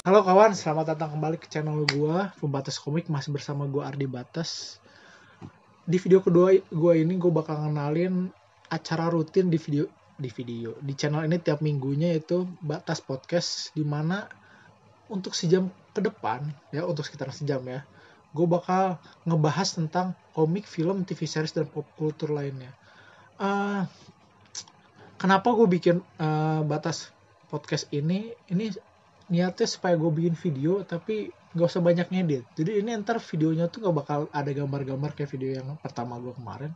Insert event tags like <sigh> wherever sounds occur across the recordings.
Halo kawan, selamat datang kembali ke channel gua Pembatas Komik masih bersama gua Ardi Batas. Di video kedua gua ini gua bakal ngenalin acara rutin di video di video di channel ini tiap minggunya yaitu Batas Podcast di mana untuk sejam ke depan ya untuk sekitar sejam ya gue bakal ngebahas tentang komik, film, TV series dan pop culture lainnya. Uh, kenapa gue bikin uh, batas podcast ini? Ini niatnya supaya gue bikin video tapi gak usah banyak ngedit. Jadi ini ntar videonya tuh gak bakal ada gambar-gambar kayak video yang pertama gue kemarin.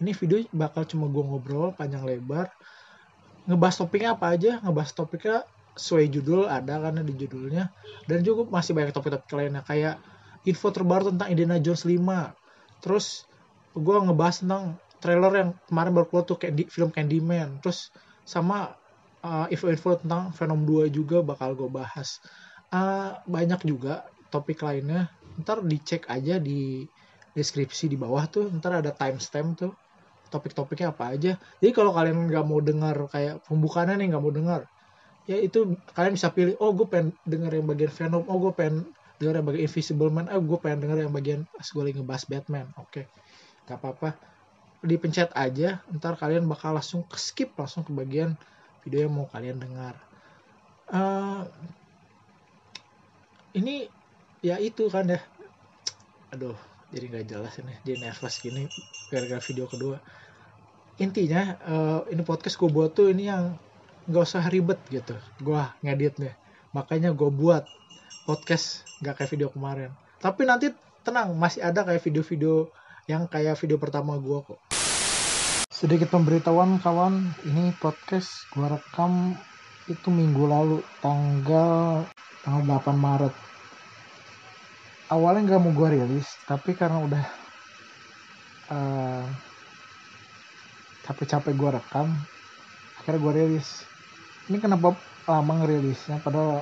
Ini video bakal cuma gue ngobrol panjang lebar, ngebahas topiknya apa aja, ngebahas topiknya sesuai judul ada karena di judulnya dan juga masih banyak topik-topik lainnya kayak info terbaru tentang Indiana Jones 5 terus gue ngebahas tentang trailer yang kemarin baru keluar tuh film Candyman terus sama uh, info-info tentang Venom 2 juga bakal gue bahas. Uh, banyak juga topik lainnya. Ntar dicek aja di deskripsi di bawah tuh. Ntar ada timestamp tuh. Topik-topiknya apa aja. Jadi kalau kalian nggak mau dengar kayak pembukaannya nih nggak mau dengar ya itu kalian bisa pilih oh gue pengen denger yang bagian Venom. Oh gue pengen denger yang bagian Invisible Man. Eh gue pengen denger yang bagian pas lagi ngebahas Batman. Oke okay. gak apa-apa. Dipencet aja. Ntar kalian bakal langsung skip langsung ke bagian video yang mau kalian dengar. Uh, ini ya itu kan ya. Aduh jadi nggak jelas ini. Jadi nervous gini gara-gara video kedua. Intinya uh, ini podcast gue buat tuh ini yang nggak usah ribet gitu. Gue ngeditnya makanya gue buat podcast nggak kayak video kemarin. Tapi nanti tenang masih ada kayak video-video yang kayak video pertama gue kok sedikit pemberitahuan kawan. Ini podcast gue rekam itu minggu lalu tanggal tanggal 8 Maret. Awalnya nggak mau gue rilis tapi karena udah uh, capek-capek gue rekam akhirnya gue rilis. Ini kenapa lama ngerilisnya? Padahal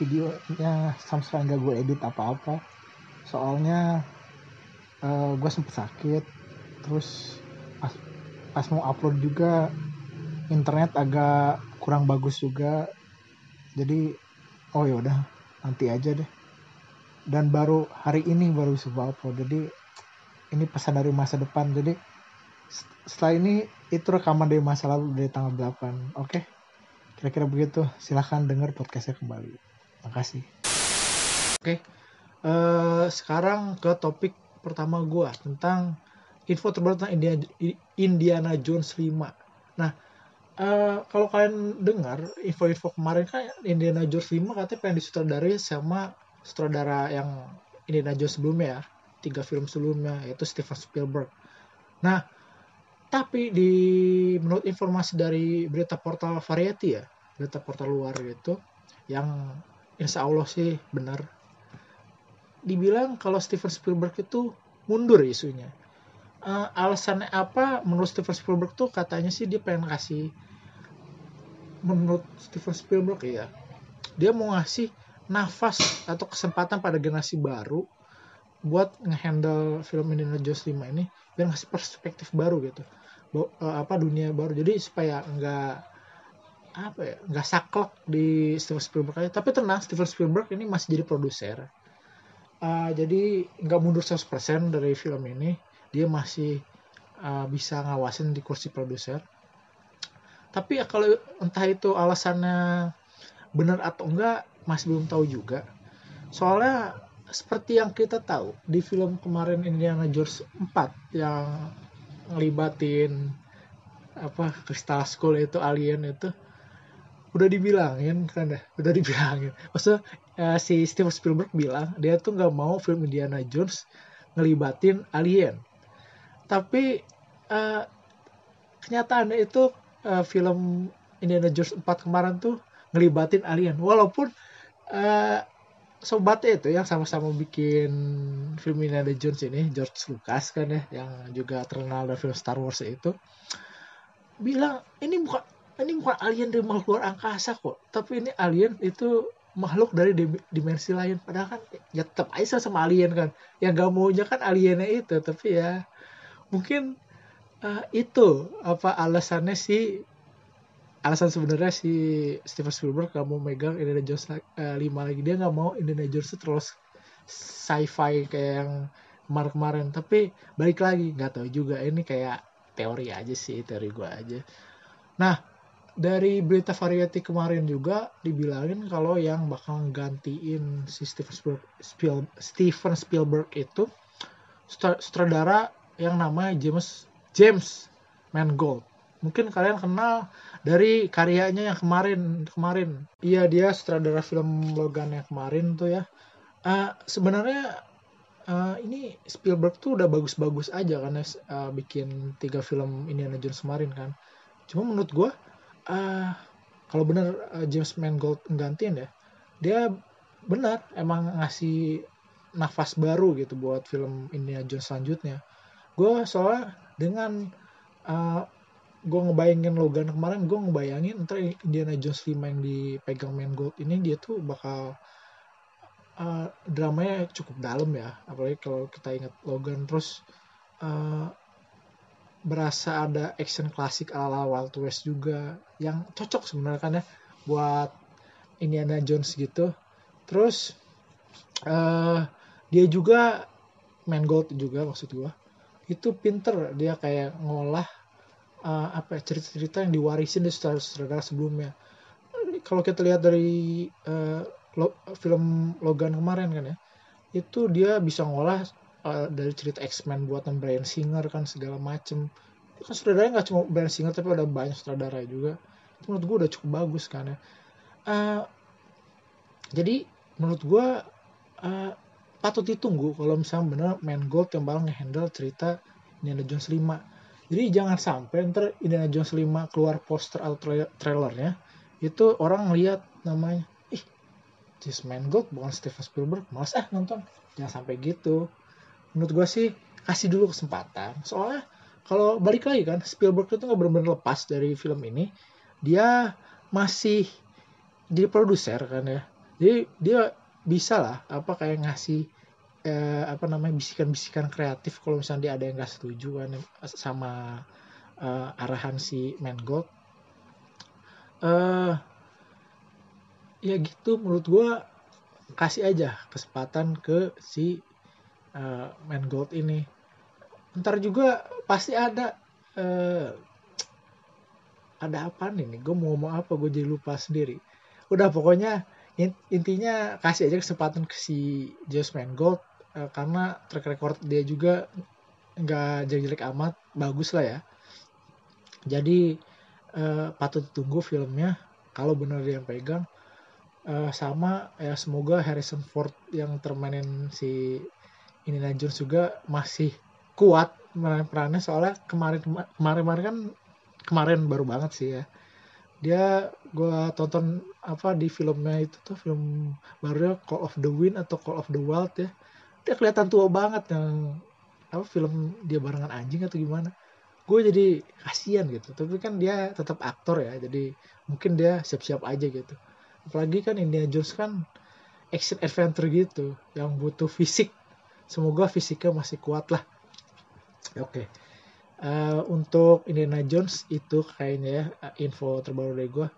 videonya sama sekali nggak gue edit apa-apa. Soalnya uh, gue sempet sakit terus pas, mau upload juga internet agak kurang bagus juga. Jadi oh ya udah nanti aja deh. Dan baru hari ini baru bisa upload. Jadi ini pesan dari masa depan. Jadi setelah ini itu rekaman dari masa lalu dari tanggal 8 oke? Okay? kira-kira begitu. Silahkan dengar podcastnya kembali. Makasih. Oke, uh, sekarang ke topik pertama gue tentang info terbaru tentang Indiana, Jones 5. Nah, uh, kalau kalian dengar info-info kemarin kan Indiana Jones 5 katanya pengen disutradarai sama sutradara yang Indiana Jones sebelumnya ya, tiga film sebelumnya yaitu Steven Spielberg. Nah, tapi di menurut informasi dari berita portal Variety ya, berita portal luar gitu, yang insya Allah sih benar dibilang kalau Steven Spielberg itu mundur isunya uh, alasannya apa menurut Steven Spielberg tuh katanya sih dia pengen kasih menurut Steven Spielberg ya dia mau ngasih nafas atau kesempatan pada generasi baru buat ngehandle film Indiana Jones 5 ini biar ngasih perspektif baru gitu. Uh, apa dunia baru. Jadi supaya enggak apa ya nggak saklek di Steven Spielberg aja. Tapi tenang Steven Spielberg ini masih jadi produser. Uh, jadi nggak mundur 100% dari film ini dia masih uh, bisa ngawasin di kursi produser. Tapi ya kalau entah itu alasannya benar atau enggak masih belum tahu juga. Soalnya seperti yang kita tahu di film kemarin Indiana Jones 4 yang ngelibatin apa Crystal Skull itu alien itu udah dibilangin kan ya? Udah dibilangin. Maksudnya uh, si Steven Spielberg bilang dia tuh nggak mau film Indiana Jones ngelibatin alien tapi uh, kenyataannya itu uh, film Indiana Jones 4 kemarin tuh ngelibatin alien. Walaupun uh, sobatnya itu yang sama-sama bikin film Indiana Jones ini George Lucas kan ya yang juga terkenal dari film Star Wars itu bilang ini bukan ini bukan alien dari makhluk luar angkasa kok tapi ini alien itu makhluk dari dimensi lain. Padahal kan ya tetap aja sama alien kan. Yang gak maunya kan aliennya itu tapi ya mungkin uh, itu apa alasannya si alasan sebenarnya si Steven Spielberg gak mau megang Indiana Jones uh, 5 lagi. Dia nggak mau Indiana Jones terus sci-fi kayak yang kemarin-kemarin. Tapi balik lagi nggak tahu juga. Ini kayak teori aja sih teori gue aja. Nah dari berita variety kemarin juga dibilangin kalau yang bakal gantiin si Steven Spielberg, Spiel, Steven Spielberg itu sutradara yang namanya James James Mangold. Mungkin kalian kenal dari karyanya yang kemarin kemarin. Iya dia sutradara film Logan yang kemarin tuh ya. Uh, sebenarnya uh, ini Spielberg tuh udah bagus-bagus aja karena uh, bikin tiga film Indiana Jones kemarin kan. Cuma menurut gue uh, kalau bener uh, James Mangold nggantiin ya dia benar emang ngasih nafas baru gitu buat film Indiana Jones selanjutnya gue soalnya dengan uh, gue ngebayangin Logan kemarin gue ngebayangin ntar Indiana Jones 5 yang dipegang main gold ini dia tuh bakal uh, dramanya cukup dalam ya. Apalagi kalau kita ingat Logan terus uh, berasa ada action klasik ala Wild West juga yang cocok sebenarnya kan ya buat Indiana Jones gitu. Terus uh, dia juga main gold juga maksud gue itu pinter dia kayak ngolah uh, apa ya, cerita-cerita yang diwarisin dari saudara-saudara sebelumnya. Kalau kita lihat dari uh, lo, film Logan kemarin kan ya, itu dia bisa ngolah uh, dari cerita X-Men buatan Brian Singer kan segala macem. Kan saudaranya nggak cuma Brian Singer tapi ada banyak saudara juga. Itu menurut gue udah cukup bagus kan ya. Uh, jadi menurut gue uh, patut ditunggu kalau misalnya bener Gold yang bakal ngehandle cerita Indiana Jones 5 jadi jangan sampai ntar Indiana Jones 5 keluar poster atau tra trailernya itu orang lihat namanya ih James Mangold bukan Steven Spielberg. Malas ah nonton. Jangan sampai gitu. Menurut gue sih kasih dulu kesempatan. Soalnya kalau balik lagi kan Spielberg itu nggak benar-benar lepas dari film ini. Dia masih jadi produser kan ya. Jadi dia bisa lah apa kayak ngasih eh, apa namanya bisikan-bisikan kreatif kalau misalnya dia ada yang nggak setuju kan sama uh, arahan si Mangold uh, ya gitu menurut gue kasih aja kesempatan ke si uh, Mangold ini. Ntar juga pasti ada uh, ada apa nih gue mau ngomong apa? Gue jadi lupa sendiri. Udah pokoknya intinya kasih aja kesempatan ke si James Mangold uh, karena track record dia juga nggak jelek-jelek amat bagus lah ya. Jadi uh, patut tunggu filmnya. Kalau benar dia yang pegang uh, sama ya semoga Harrison Ford yang termainin si Indiana Jones juga masih kuat meranin perannya. Soalnya kemarin kemarin kemarin kan kemarin baru banget sih ya. Dia gue tonton apa di filmnya itu tuh film barunya Call of the Wind atau Call of the Wild ya dia kelihatan tua banget yang apa film dia barengan anjing atau gimana. Gue jadi kasihan gitu. Tapi kan dia tetap aktor ya jadi mungkin dia siap-siap aja gitu. Apalagi kan Indiana Jones kan action adventure gitu yang butuh fisik. Semoga fisiknya masih kuat lah. Oke. Okay. uh, eh, untuk Indiana Jones itu kayaknya ya info terbaru dari gue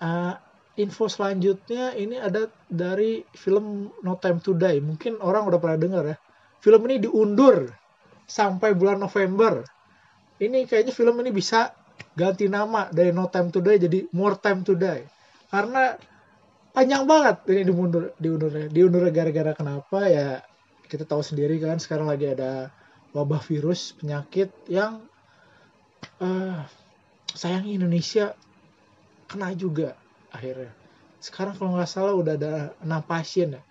uh, info selanjutnya ini ada dari film No Time to Die. Mungkin orang udah pernah dengar ya. Film ini diundur sampai bulan November. Ini kayaknya film ini bisa ganti nama dari No Time to Die jadi More Time to Die. Karena panjang banget ini diundur diundurnya. Diundur gara-gara kenapa ya kita tahu sendiri kan sekarang lagi ada wabah virus penyakit yang uh, sayangnya Indonesia kena juga akhirnya. Sekarang kalau nggak salah udah ada enam pasien ya.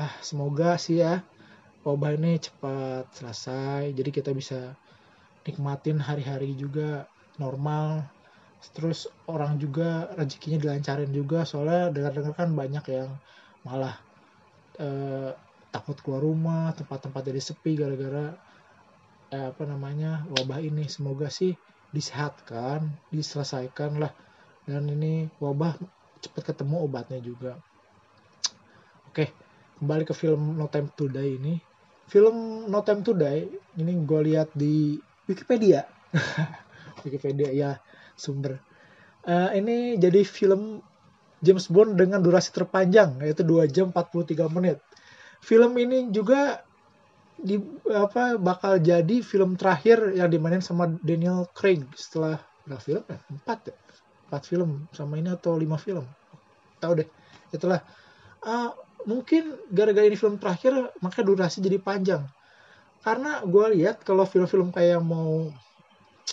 Ah semoga sih ya wabah ini cepat selesai jadi kita bisa nikmatin hari-hari juga normal. Terus orang juga rezekinya dilancarin juga soalnya dengar-dengar kan banyak yang malah eh, takut keluar rumah tempat-tempat jadi sepi gara-gara eh, apa namanya wabah ini. Semoga sih disehatkan diselesaikan lah dan ini wabah cepat ketemu obatnya juga oke kembali ke film No Time to Die ini film No Time to Die ini gue lihat di Wikipedia <laughs> Wikipedia ya sumber uh, ini jadi film James Bond dengan durasi terpanjang yaitu 2 jam 43 menit. Film ini juga di apa bakal jadi film terakhir yang dimainin sama Daniel Craig setelah berapa film ya? Empat ya? Empat film sama ini atau lima film? Tahu deh. Itulah. Uh, mungkin gara-gara ini film terakhir maka durasi jadi panjang. Karena gue lihat kalau film-film kayak mau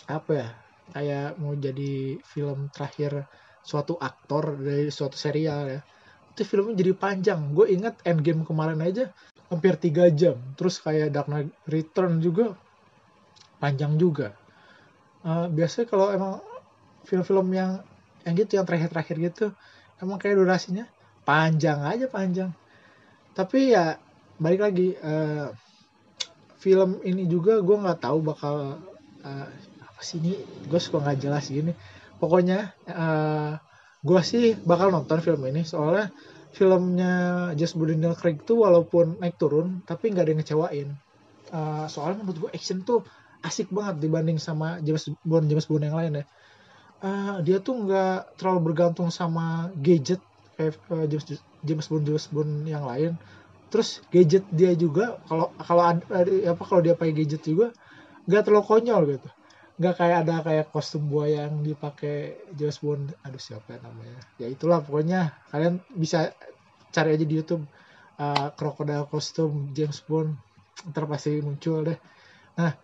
apa ya kayak mau jadi film terakhir suatu aktor dari suatu serial ya itu filmnya jadi panjang gue inget Endgame kemarin aja hampir tiga jam terus kayak Dark Knight Return juga panjang juga uh, biasanya kalau emang film-film yang yang gitu yang terakhir-terakhir gitu. Emang kayak durasinya panjang aja panjang. Tapi ya balik lagi uh, film ini juga gue nggak tahu bakal uh, apa sih ini? Gue suka nggak jelas gini. Pokoknya uh, eh, gue sih bakal nonton film ini soalnya filmnya Just Daniel Craig tuh walaupun naik turun tapi nggak ada yang ngecewain. Uh, soalnya menurut gue action tuh asik banget dibanding sama James Bond James Bond yang lain ya uh, dia tuh nggak terlalu bergantung sama gadget kayak uh, James James Bond James Bond yang lain. Terus gadget dia juga kalau kalau apa kalau dia pakai gadget juga nggak terlalu konyol gitu. Nggak kayak ada kayak kostum buaya yang dipakai James Bond. Aduh siapa ya namanya? Ya itulah pokoknya. Kalian bisa cari aja di YouTube uh, crocodile kostum James Bond. Ntar pasti muncul deh. Nah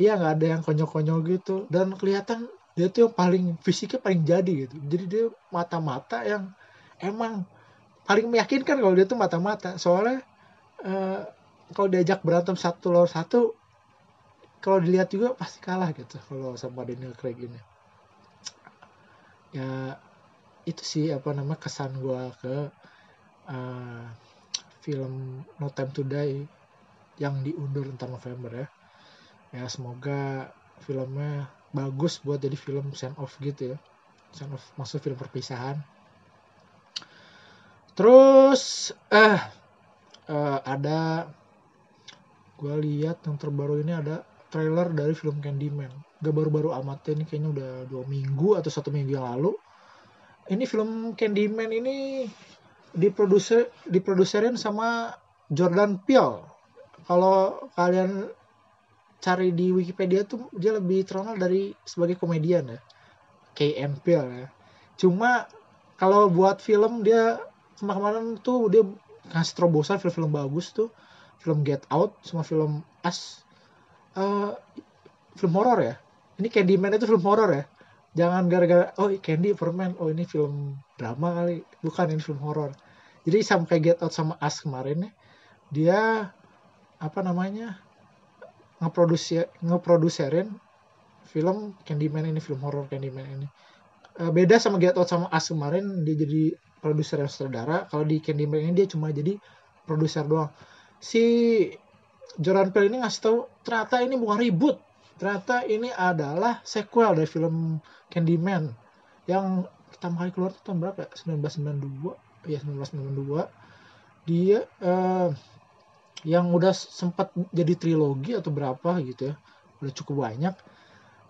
iya nggak ada yang konyol-konyol gitu. Dan kelihatan dia tuh yang paling fisiknya paling jadi gitu. Jadi dia mata-mata yang emang paling meyakinkan kalau dia tuh mata-mata. Soalnya uh, kalau diajak berantem satu lawan satu kalau dilihat juga pasti kalah gitu kalau sama Daniel Craig ini. Ya itu sih apa nama kesan gue ke uh, film No Time to Die yang diundur entar November ya. Ya semoga filmnya bagus buat jadi film send off gitu ya send off maksud film perpisahan terus eh uh, ada gue lihat yang terbaru ini ada trailer dari film Candyman. Gak baru-baru amat ini kayaknya udah dua minggu atau satu minggu yang lalu. Ini film Candyman ini diproduser diproduserin sama Jordan Peele. Kalau kalian cari di Wikipedia tuh dia lebih terkenal dari sebagai komedian ya. KN Peele ya. Cuma kalau buat film dia kemarin tuh dia ngasih terobosan film-film bagus tuh. Film Get Out sama film Us. Uh, film horor ya. Ini Candyman itu film horor ya. Jangan gara-gara oh Candy permen oh ini film drama kali. Bukan ini film horor. Jadi sampai Get Out sama Us kemarin nih dia apa namanya ngeproduksi ngeproduserin film Candyman ini film horor Candyman ini. Uh, beda sama Get Out sama Us kemarin dia jadi produser yang sutradara. Kalau di Candyman ini dia cuma jadi produser doang. Si Jordan Peele ini ngasih tahu ternyata ini bukan ribut ternyata ini adalah sequel dari film Candyman yang pertama kali keluar tahun berapa? Ya? 1992 ya 1992 dia uh, yang udah sempat jadi trilogi atau berapa gitu ya udah cukup banyak.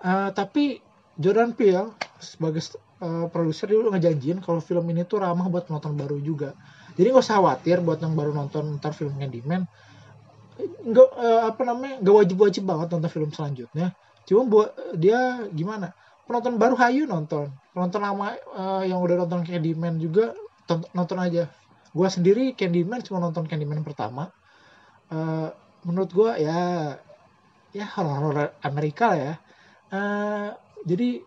Uh, tapi Jordan Peele sebagai uh, produser dia udah ngejanjiin kalau film ini tuh ramah buat penonton baru juga. Jadi nggak usah khawatir buat yang baru nonton ntar film Candyman. Nggak uh, apa namanya nggak wajib-wajib banget nonton film selanjutnya. Cuma buat dia gimana penonton baru hayu nonton. Penonton lama uh, yang udah nonton Candyman juga nonton aja. Gue sendiri Candyman cuma nonton Candyman pertama uh, menurut gue ya ya horor Amerika lah ya uh, jadi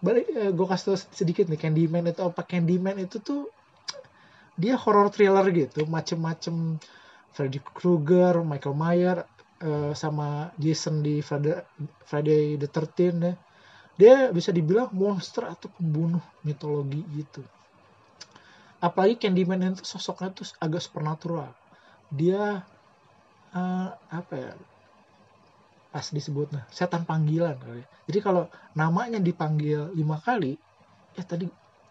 balik uh, gue kasih tau sedikit nih Candyman itu apa Candyman itu tuh dia horror thriller gitu macem-macem Freddy Krueger, Michael Myers, uh, sama Jason di Friday, Friday the 13 ya. Dia bisa dibilang monster atau pembunuh mitologi gitu. Apalagi Candyman itu sosoknya tuh agak supernatural. Dia uh, apa ya? Pas disebut nah, setan panggilan kali. Jadi kalau namanya dipanggil lima kali, ya tadi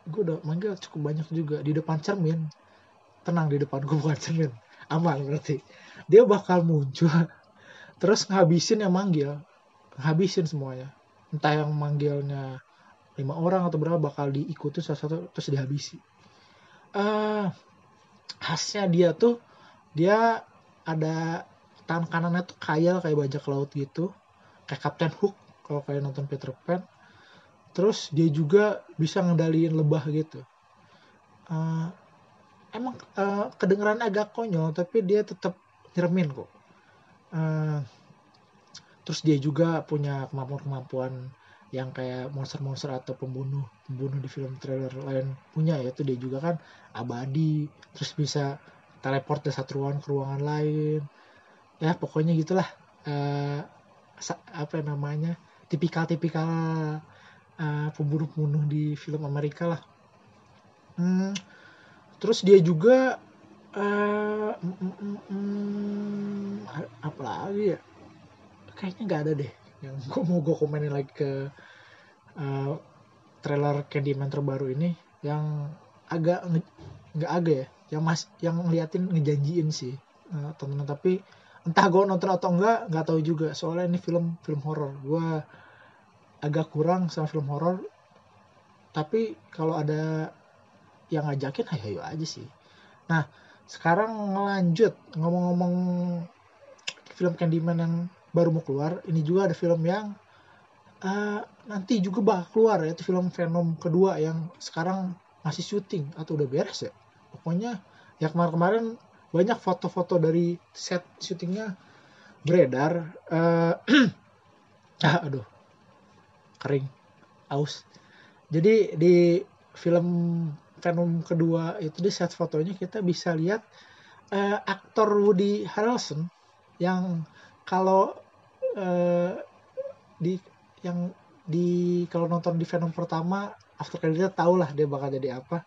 gue udah manggil cukup banyak juga di depan cermin. Tenang di depan gue bukan cermin aman berarti dia bakal muncul terus ngabisin yang manggil ngabisin semuanya entah yang manggilnya lima orang atau berapa bakal diikuti salah satu terus dihabisi uh, khasnya dia tuh dia ada tangan kanannya tuh kayal kayak bajak laut gitu. Kayak Captain Hook kalau kayak nonton Peter Pan. Terus dia juga bisa ngendaliin lebah gitu. Uh, emang uh, kedengeran agak konyol tapi dia tetap nyermin kok. Uh, terus dia juga punya kemampuan-kemampuan yang kayak monster-monster atau pembunuh pembunuh di film trailer lain punya yaitu dia juga kan abadi terus bisa teleport dari satu ruangan ke ruangan lain. Ya pokoknya gitulah uh, apa namanya tipikal-tipikal uh, pembunuh-pembunuh di film Amerika lah. Hmm, terus dia juga uh, apa lagi ya? Kayaknya nggak ada deh yang <laughs> gue mau gue komenin lagi ke uh, trailer Candyman terbaru ini yang agak nggak agak ya yang mas yang ngeliatin ngejanjiin sih uh, tontonan. Tapi entah gue nonton atau enggak nggak tahu juga. Soalnya ini film film horor. Gue agak kurang sama film horor. Tapi kalau ada yang ngajakin ayo ayo aja sih. Nah sekarang ngelanjut ngomong-ngomong film Candyman yang baru mau keluar ini juga ada film yang uh, nanti juga bakal keluar yaitu film Venom kedua yang sekarang masih syuting. Atau udah beres ya pokoknya ya kemarin-kemarin banyak foto-foto dari set syutingnya beredar uh, <clears throat> aduh kering aus. Jadi di film Venom kedua itu di set fotonya kita bisa lihat uh, aktor Woody Harrelson yang kalau uh, di yang di kalau nonton di Venom pertama after credit tau lah dia bakal jadi apa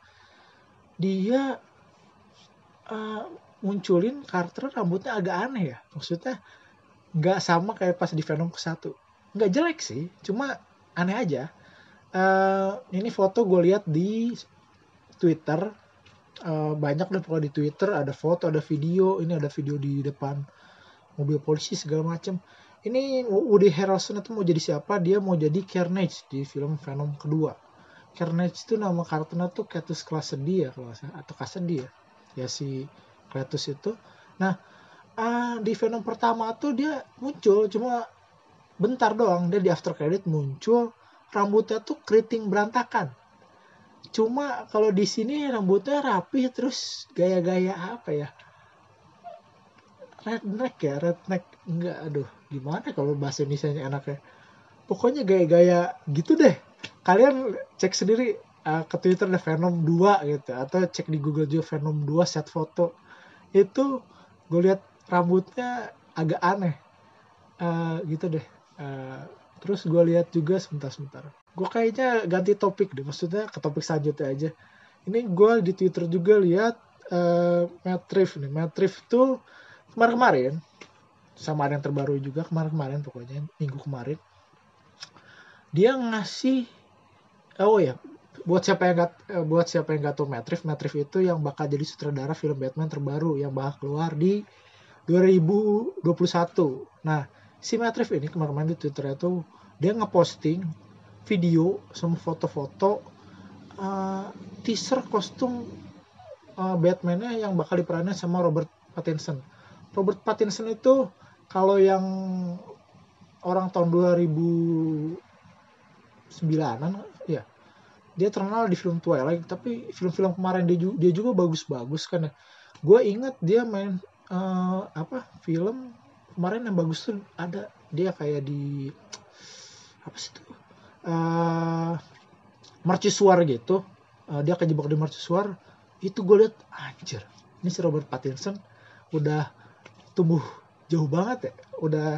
dia uh, munculin karakter rambutnya agak aneh ya. Maksudnya nggak sama kayak pas di Venom ke satu. Nggak jelek sih cuma aneh aja. Uh, ini foto gue lihat di Twitter. Uh, banyak deh pokoknya di Twitter ada foto ada video. Ini ada video di depan mobil polisi segala macam ini Woody Harrelson itu mau jadi siapa? Dia mau jadi Carnage di film Venom kedua Carnage itu nama karakternya tuh Cletus Cassidy ya kalau saya atau Cassidy ya. Ya si Cletus itu. Nah uh, di Venom pertama tuh dia muncul cuma bentar doang dia di after credit muncul rambutnya tuh keriting berantakan. Cuma kalau di sini rambutnya rapi terus gaya-gaya apa ya? Redneck ya redneck. Enggak aduh gimana kalau bahasa Indonesia enaknya? Pokoknya gaya-gaya gitu deh kalian cek sendiri uh, ke Twitter ada Venom 2 gitu atau cek di Google juga Venom 2 set foto. Itu gue lihat rambutnya agak aneh. Uh, gitu deh. Uh, terus gue lihat juga sebentar-sebentar gue kayaknya ganti topik deh maksudnya ke topik selanjutnya aja. Ini gue di Twitter juga lihat uh, Matrif nih. Matrif tuh kemarin-kemarin sama ada yang terbaru juga kemarin-kemarin pokoknya minggu kemarin dia ngasih oh ya buat siapa yang gak, eh, buat siapa yang gak tahu Matrix Matrix itu yang bakal jadi sutradara film Batman terbaru yang bakal keluar di 2021 nah si Matrix ini kemarin-kemarin di Twitter itu dia ngeposting video sama foto-foto uh, teaser kostum uh, Batman-nya yang bakal diperanin sama Robert Pattinson. Robert Pattinson itu kalau yang orang tahun 2009an ya dia terkenal di film Twilight tapi film-film kemarin dia juga, dia juga bagus-bagus kan ya. Gue inget dia main uh, apa film kemarin yang bagus tuh ada dia kayak di apa sih tuh uh, mercusuar gitu. Uh, dia kejebak di mercusuar itu gue liat anjir ini si Robert Pattinson udah tumbuh jauh banget ya udah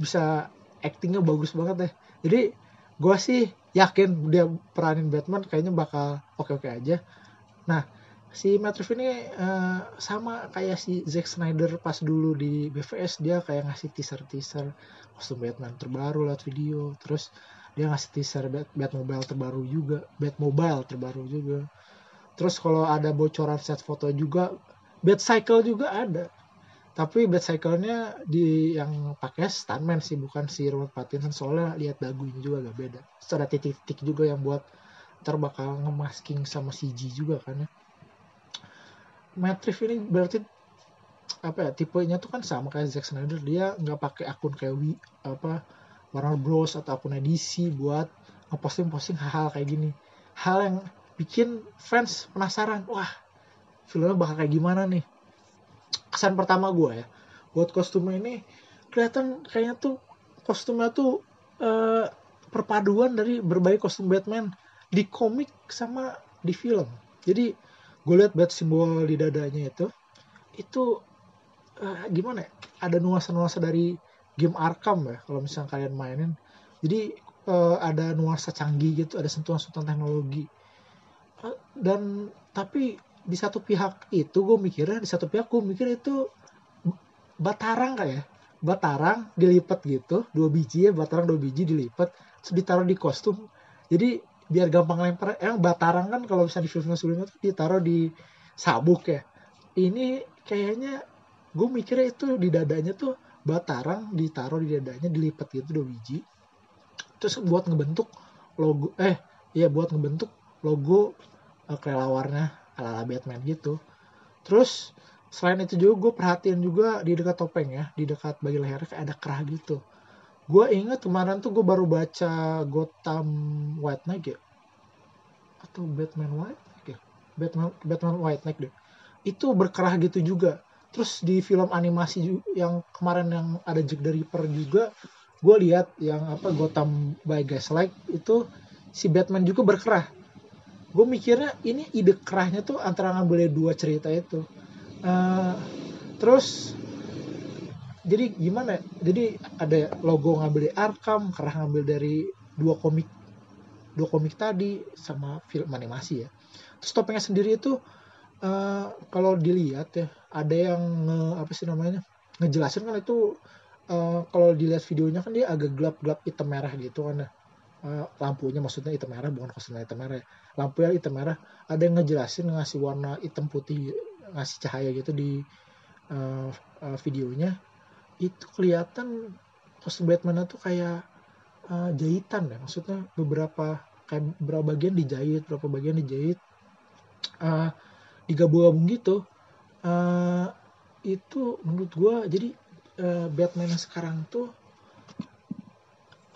bisa actingnya bagus banget deh jadi gue sih yakin dia peranin Batman kayaknya bakal oke-oke aja. Nah si Matt Reeves ini uh, sama kayak si Zack Snyder pas dulu di BVS dia kayak ngasih teaser-teaser kostum Batman terbaru lewat video. Terus dia ngasih teaser Bat Batmobile terbaru juga Batmobile terbaru juga. Terus kalau ada bocoran set foto juga Bat Cycle juga ada tapi Bat Cycle-nya di yang pakai stuntman sih bukan si Robert Pattinson. Soalnya lihat dagunya juga agak beda. Ada titik-titik juga yang buat ntar bakal ngemasking sama CG juga kan ya. Matrix ini berarti apa ya tipenya tuh kan sama kayak Zack Snyder. Dia nggak pakai akun kayak Wi, apa Warner Bros. atau akun DC buat ngeposting-posting hal-hal kayak gini. Hal yang bikin fans penasaran wah filmnya bakal kayak gimana nih kesan pertama gue ya. Buat kostumnya ini kelihatan kayaknya tuh kostumnya tuh eh, perpaduan dari berbagai kostum Batman di komik sama di film. Jadi gue lihat bat simbol di dadanya itu itu eh, gimana ya? Ada nuansa-nuansa dari game Arkham ya kalau misalnya kalian mainin. Jadi eh, ada nuansa canggih gitu ada sentuhan-sentuhan teknologi. Eh, dan tapi di satu pihak itu gue mikirnya di satu pihak gue mikir itu batarang kayak batarang dilipat gitu dua biji ya batarang dua biji dilipat terus ditaruh di kostum. Jadi biar gampang lempar emang batarang kan kalau misalnya di film sebelumnya tuh ditaruh di sabuk ya. Ini kayaknya gue mikirnya itu di dadanya tuh batarang ditaruh di dadanya dilipat gitu dua biji. Terus buat ngebentuk logo eh iya buat ngebentuk logo uh, kelelawarnya ala Batman gitu. Terus selain itu juga gue perhatiin juga di dekat topeng ya di dekat bagian lehernya kayak ada kerah gitu. Gue inget kemarin tuh gue baru baca Gotham White Knight ya? Atau Batman White Knight ya? Batman Batman White Knight deh. Itu berkerah gitu juga. Terus di film animasi yang kemarin yang ada Jack the Ripper juga gue lihat yang apa Gotham by Gaslight itu si Batman juga berkerah gue mikirnya ini ide kerahnya tuh antara ngambil dari dua cerita itu. Eh, terus jadi gimana? Jadi ada logo ngambil dari Arkham kerah ngambil dari dua komik dua komik tadi sama film animasi ya. Terus topengnya sendiri itu eh, kalau dilihat ya ada yang nge, apa sih namanya ngejelasin kan itu eh, kalau dilihat videonya kan dia agak gelap-gelap hitam merah gitu kan ya. Eh, lampunya maksudnya hitam merah bukan kostumnya hitam merah ya. lampu yang hitam merah ada yang ngejelasin ngasih warna hitam putih ngasih cahaya gitu di eh, eh, videonya. Itu kelihatan kostum Batman tuh kayak eh, jahitan ya. Maksudnya beberapa kayak beberapa bagian dijahit beberapa bagian dijahit. Eh, digabung-gabung gitu Eh, itu menurut gua jadi eh, Batman yang sekarang tuh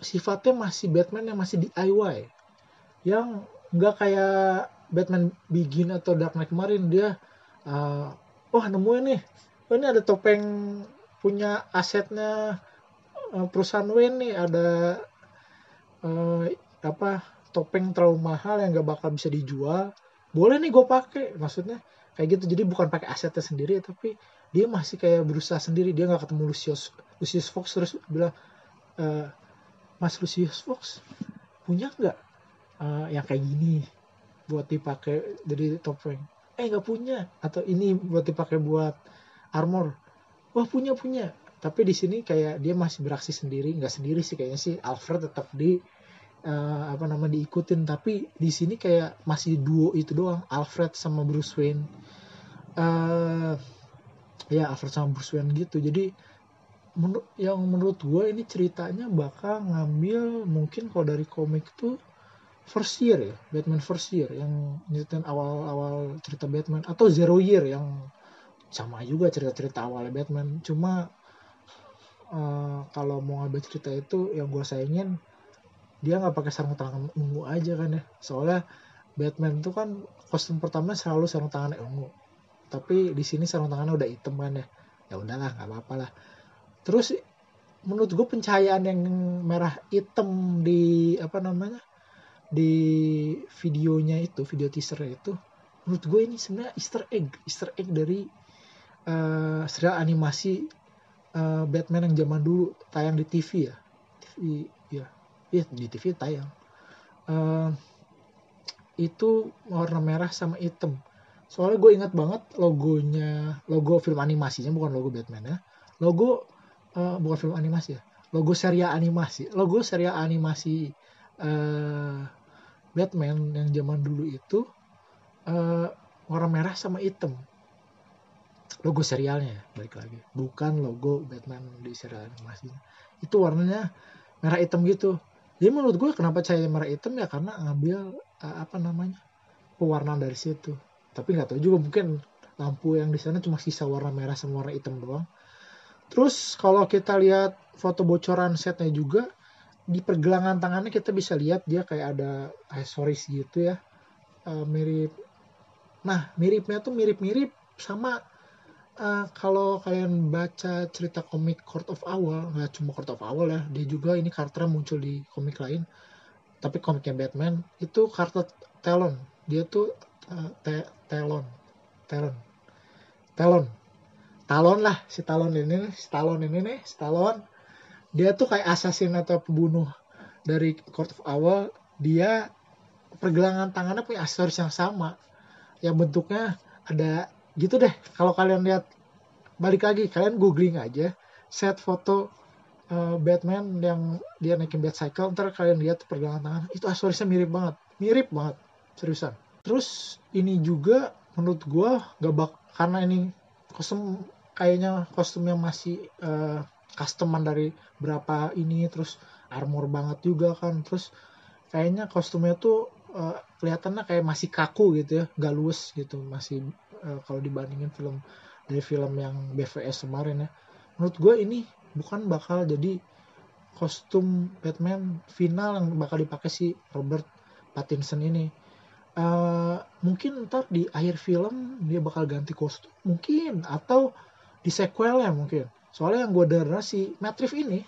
sifatnya masih Batman yang masih DIY yang nggak kayak Batman Begin atau Dark Knight kemarin dia uh, wah nemuin nih. Oh, ini ada topeng punya asetnya uh, perusahaan Wayne nih. Ada uh, apa topeng terlalu mahal yang nggak bakal bisa dijual. Boleh nih gue pakai maksudnya. Kayak gitu. Jadi bukan pakai asetnya sendiri tapi dia masih kayak berusaha sendiri. Dia nggak ketemu Lucius Lucius Fox terus bilang "Eh, Mas Lucius Fox punya nggak eh, yang kayak gini buat dipakai jadi topeng eh nggak punya. Atau ini buat dipakai buat armor? Wah punya punya. Tapi di sini kayak dia masih beraksi sendiri. Nggak sendiri sih kayaknya sih. Alfred tetap di eh, apa nama diikutin. Tapi di sini kayak masih duo itu doang. Alfred sama Bruce Wayne. Eh ya Alfred sama Bruce Wayne gitu. Jadi yang menurut gue ini ceritanya bakal ngambil mungkin kalau dari komik tuh first year ya Batman first year yang nyeritain awal-awal cerita Batman atau zero year yang sama juga cerita-cerita awalnya Batman. Cuma eh, kalau mau ngambil cerita itu yang gue sayangin dia nggak pakai sarung tangan ungu aja kan ya. Soalnya Batman tuh kan kostum pertama selalu sarung tangan ungu. Tapi di sini sarung tangannya udah hitam kan ya. Ya udahlah nggak apa-apa lah terus menurut gue pencahayaan yang merah hitam di apa namanya di videonya itu video teaser itu menurut gue ini sebenarnya Easter egg Easter egg dari eh, serial animasi eh, Batman yang zaman dulu tayang di TV ya. TV ya. Iya di TV tayang. Eh, itu warna merah sama hitam. Soalnya gue ingat banget logonya logo film animasinya bukan logo Batman ya logo eh, bukan film animasi ya. Logo serial animasi. Logo serial animasi eh, Batman yang zaman dulu itu eh, warna merah sama hitam. Logo serialnya ya balik lagi. Bukan logo Batman di serial animasi. Itu warnanya merah hitam gitu. Jadi menurut gue kenapa cahaya merah hitam? Ya karena ngambil uh, apa namanya pewarnaan dari situ. Tapi nggak tahu juga mungkin lampu yang di sana cuma sisa warna merah sama warna hitam doang terus kalau kita lihat foto bocoran setnya juga di pergelangan tangannya kita bisa lihat dia kayak ada aksesoris gitu ya. Uh, mirip. Nah miripnya tuh mirip-mirip sama uh, kalau kalian baca cerita komik Court of Owl nggak cuma Court of Owl ya dia juga ini karakter muncul di komik lain tapi komiknya Batman itu karakter Talon. Dia tuh uh, Talon. Talon. Talon Talon lah si Talon ini si Talon ini nih si Talon dia tuh kayak assassin atau pembunuh dari Court of Owl dia pergelangan tangannya punya aksesoris yang sama. Yang bentuknya ada gitu deh. Kalau kalian lihat balik lagi kalian googling aja. Set foto uh, Batman yang dia naikin Batcycle ntar kalian lihat pergelangan tangan. Itu aksesorisnya mirip banget. Mirip banget seriusan. Terus ini juga menurut gue gak bak karena ini kostum kayaknya kostumnya masih uh, customan dari berapa ini terus armor banget juga kan. Terus kayaknya kostumnya tuh uh, kelihatannya kayak masih kaku gitu ya gak luwes gitu masih uh, kalau dibandingin film dari film yang BVS kemarin ya. Menurut gue ini bukan bakal jadi kostum Batman final yang bakal dipakai si Robert Pattinson ini. Uh, mungkin ntar di akhir film dia bakal ganti kostum mungkin atau di sequelnya mungkin. Soalnya yang gue dengar si Matt Reeves ini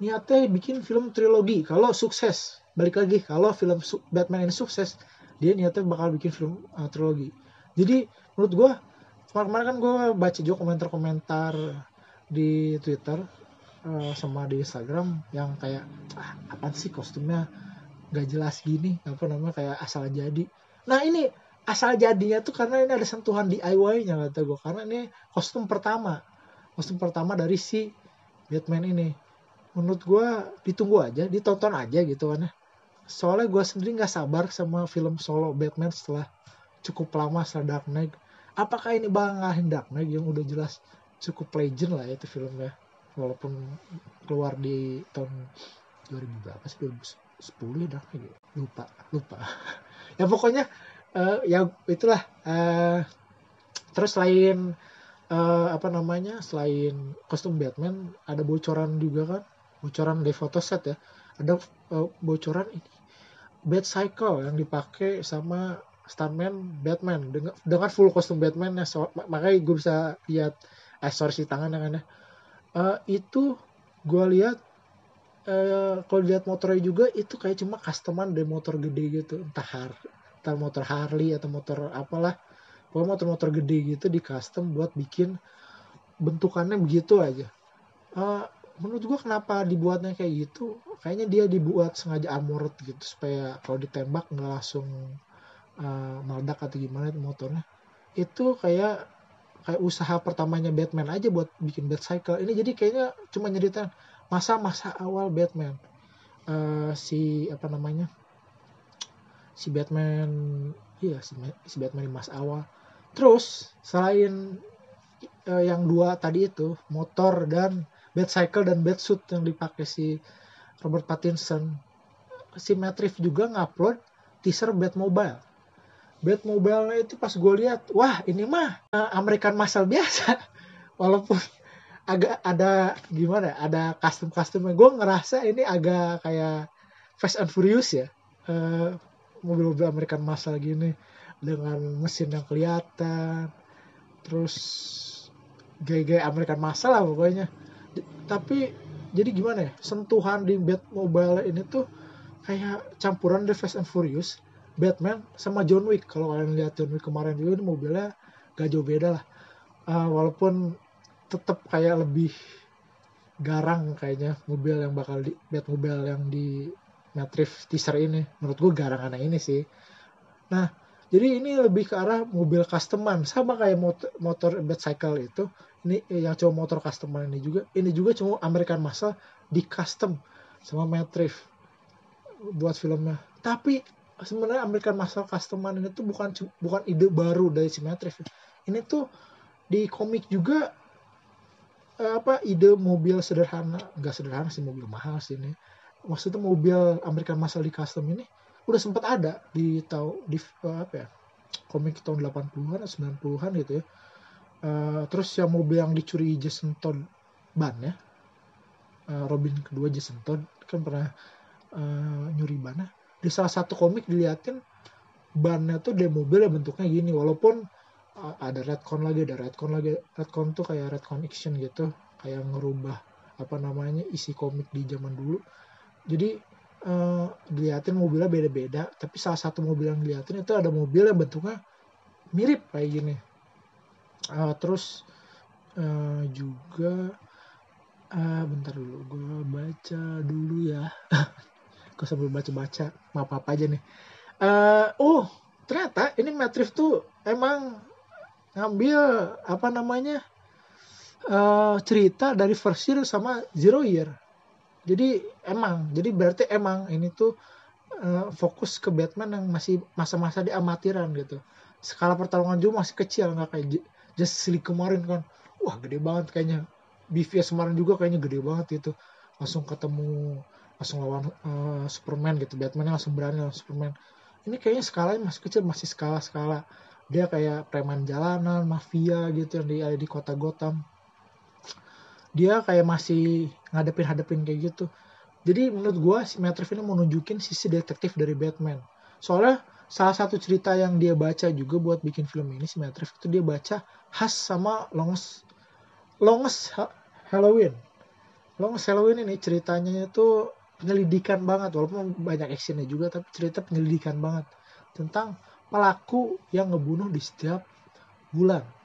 niatnya bikin film trilogi. Kalau sukses balik lagi kalau film Batman ini sukses dia niatnya bakal bikin film uh, trilogi. Jadi menurut gue kemarin kan gue baca juga komentar-komentar di Twitter uh, sama di Instagram yang kayak ah, apa sih kostumnya? Gak jelas gini apa namanya kayak asal jadi. Nah ini asal jadinya tuh karena ini ada sentuhan DIY-nya kata gue karena ini kostum pertama. Kostum pertama dari si Batman ini. Menurut gue ditunggu aja ditonton aja gitu kan ya. Soalnya gue sendiri nggak sabar sama film solo Batman setelah cukup lama setelah Dark Knight. Apakah ini bakal ngalahin Dark Knight yang udah jelas cukup legend lah itu filmnya? Walaupun keluar di tahun 2000 berapa sih? 2010 ya Dark Knight lupa lupa. <laughs> Ya pokoknya uh, ya itulah uh, terus selain uh, apa namanya selain kostum Batman ada bocoran juga kan? Bocoran di foto set ya. Ada uh, bocoran ini Bat Cycle yang dipakai sama stuntman Batman. Dengan dengan full kostum Batman ya. So, makanya gue bisa lihat aksesoris di tangan kan ya. Uh, itu gue lihat uh, kalau lihat motornya juga itu kayak cuma customan dari motor gede gitu. Entah har entah motor Harley atau motor apalah. Pokoknya motor-motor gede gitu di custom buat bikin bentukannya begitu aja. Uh, menurut gue kenapa dibuatnya kayak gitu? Kayaknya dia dibuat sengaja armored gitu supaya kalau ditembak nggak langsung uh, meledak atau gimana motornya. Itu kayak kayak usaha pertamanya Batman aja buat bikin Batcycle ini jadi kayaknya cuma nyeritain masa-masa awal Batman. Uh, si apa namanya si Batman iya si, si Batman di masa awal terus selain uh, yang dua tadi itu motor dan Batcycle dan Batsuit yang dipakai si Robert Pattinson si Matt Reeves juga ngupload teaser Batmobile Batmobile itu pas gue lihat wah ini mah uh, American Muscle biasa. <laughs> Walaupun agak ada gimana ada custom customnya gue ngerasa ini agak kayak Fast and Furious ya. Uh, mobil-mobil American Muscle gini dengan mesin yang kelihatan terus gaya-gaya American Muscle lah pokoknya. Tapi jadi gimana ya sentuhan di Batmobile ini tuh kayak campuran The Fast and Furious Batman sama John Wick. Kalau kalian lihat John Wick kemarin juga ini mobilnya gak jauh beda lah. Uh, walaupun tetap kayak lebih garang kayaknya mobil yang bakal di Batmobile yang di Matrix teaser ini. Menurut gue garang anak ini sih. Nah jadi ini lebih ke arah mobil customan. Sama kayak motor, motor Batcycle itu. Ini yang cuma motor customan ini juga. Ini juga cuma American Muscle di custom sama Matrix buat filmnya. Tapi sebenarnya American Muscle Customan ini tuh bukan bukan ide baru dari si Matrix. Ini tuh di komik juga eh, apa ide mobil sederhana. Nggak sederhana sih mobil mahal sih ini maksudnya mobil American di custom ini udah sempat ada di tahu di eh, apa ya komik tahun 80-an 90-an gitu ya. Uh, terus yang mobil yang dicuri Jason Todd ban ya uh, Robin kedua Jason Todd kan pernah uh, nyuri ban di salah satu komik diliatin bannya tuh dia mobil bentuknya gini walaupun uh, ada redcon lagi ada redcon lagi. Redcon tuh kayak redcon action gitu kayak ngerubah apa namanya isi komik di zaman dulu jadi uh, diliatin mobilnya beda-beda tapi salah satu mobil yang diliatin itu ada mobil yang bentuknya mirip kayak gini. Uh, terus uh, juga uh, bentar dulu gue baca dulu ya. <laughs> Gue sambil baca-baca maaf apa aja nih. Uh, oh ternyata ini Matrix tuh emang ngambil apa namanya uh, cerita dari first year sama zero year jadi emang. Jadi berarti emang ini tuh uh, fokus ke Batman yang masih masa-masa di amatiran gitu. Skala pertarungan juga masih kecil nggak kayak Justice League kemarin kan. Wah gede banget kayaknya. BVS kemarin juga kayaknya gede banget itu. Langsung ketemu langsung lawan uh, Superman gitu. Batman langsung berani lawan Superman. Ini kayaknya skalanya masih kecil masih skala-skala. Dia kayak preman jalanan mafia gitu yang di di kota Gotham dia kayak masih ngadepin hadepin kayak gitu. Jadi menurut gue si Matt ini mau sisi detektif dari Batman. Soalnya salah satu cerita yang dia baca juga buat bikin film ini si Matt itu dia baca khas sama Longest Longest Halloween. Longest Halloween ini ceritanya itu penyelidikan banget walaupun banyak actionnya juga tapi cerita penyelidikan banget tentang pelaku yang ngebunuh di setiap bulan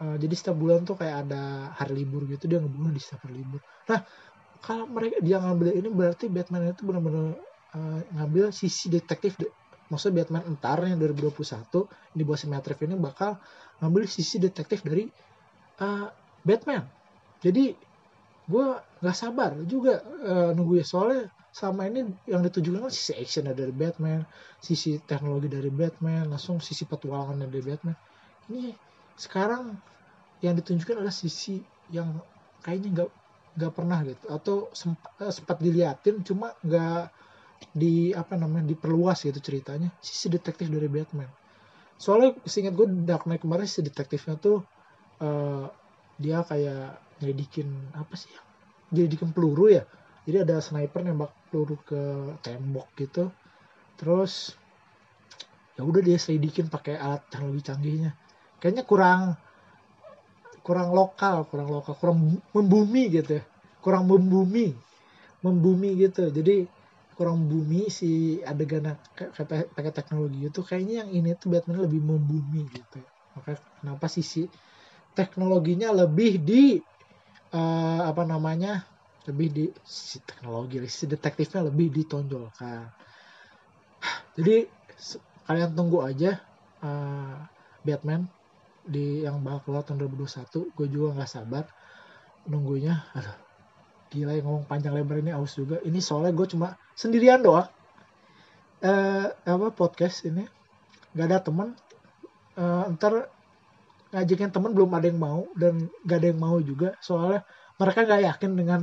uh, jadi setiap bulan tuh kayak ada hari libur gitu dia ngebunuh di setiap hari libur. Nah kalau mereka dia ngambil ini berarti Batman itu benar-benar uh, ngambil sisi detektif de maksudnya Batman entar yang 2021 di bawah Symmetric ini bakal ngambil sisi detektif dari uh, Batman. Jadi gue nggak sabar juga uh, nunggu ya. Soalnya sama ini yang ditujukan kan sisi action dari Batman sisi teknologi dari Batman langsung sisi petualangan dari Batman. Ini sekarang yang ditunjukkan adalah sisi yang kayaknya nggak nggak pernah gitu. Atau sempat, eh, sempat diliatin cuma nggak di apa namanya diperluas gitu ceritanya. Sisi detektif dari Batman. Soalnya seingat gue Dark Knight kemarin si detektifnya tuh uh, dia kayak nyelidikin apa sih ya? Nyelidikin peluru ya. Jadi ada sniper nembak peluru ke tembok gitu. Terus ya udah dia selidikin pakai alat teknologi canggihnya kayaknya kurang kurang lokal kurang lokal kurang membumi gitu ya. Kurang membumi membumi gitu. Jadi kurang bumi si adegan pakai teknologi itu kayaknya yang ini tuh Batman lebih membumi gitu maka kenapa sisi teknologinya lebih di uh, apa namanya lebih di si teknologi si detektifnya lebih ditonjolkan. Jadi kalian tunggu aja uh, Batman di yang bakal keluar tahun 2021 gue juga nggak sabar nunggunya. Aduh gila yang ngomong panjang lebar ini aus juga. Ini soalnya gue cuma sendirian doang. Eh apa podcast ini. Nggak ada temen eh, ntar ngajakin temen belum ada yang mau dan gak ada yang mau juga. Soalnya mereka nggak yakin dengan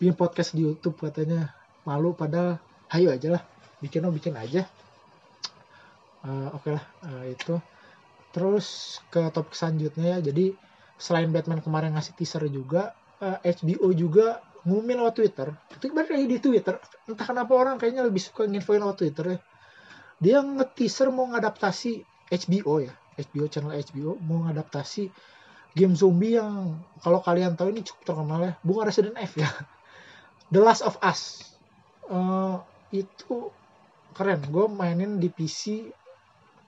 bikin podcast di YouTube katanya. Malu padahal hayo aja lah. Bikin oh bikin aja. Uh, oke okay lah uh, itu Terus ke topik selanjutnya ya. Jadi selain Batman kemarin ngasih teaser juga, uh, eh, HBO juga ngumumin lewat Twitter. Itu lagi di Twitter. Entah kenapa orang kayaknya lebih suka nginfoin lewat Twitter ya. Dia nge-teaser mau ngadaptasi HBO ya. HBO channel HBO mau ngadaptasi game zombie yang kalau kalian tahu ini cukup terkenal ya. Bukan Resident Evil ya. <laughs> The Last of Us. Uh, itu keren. Gue mainin di PC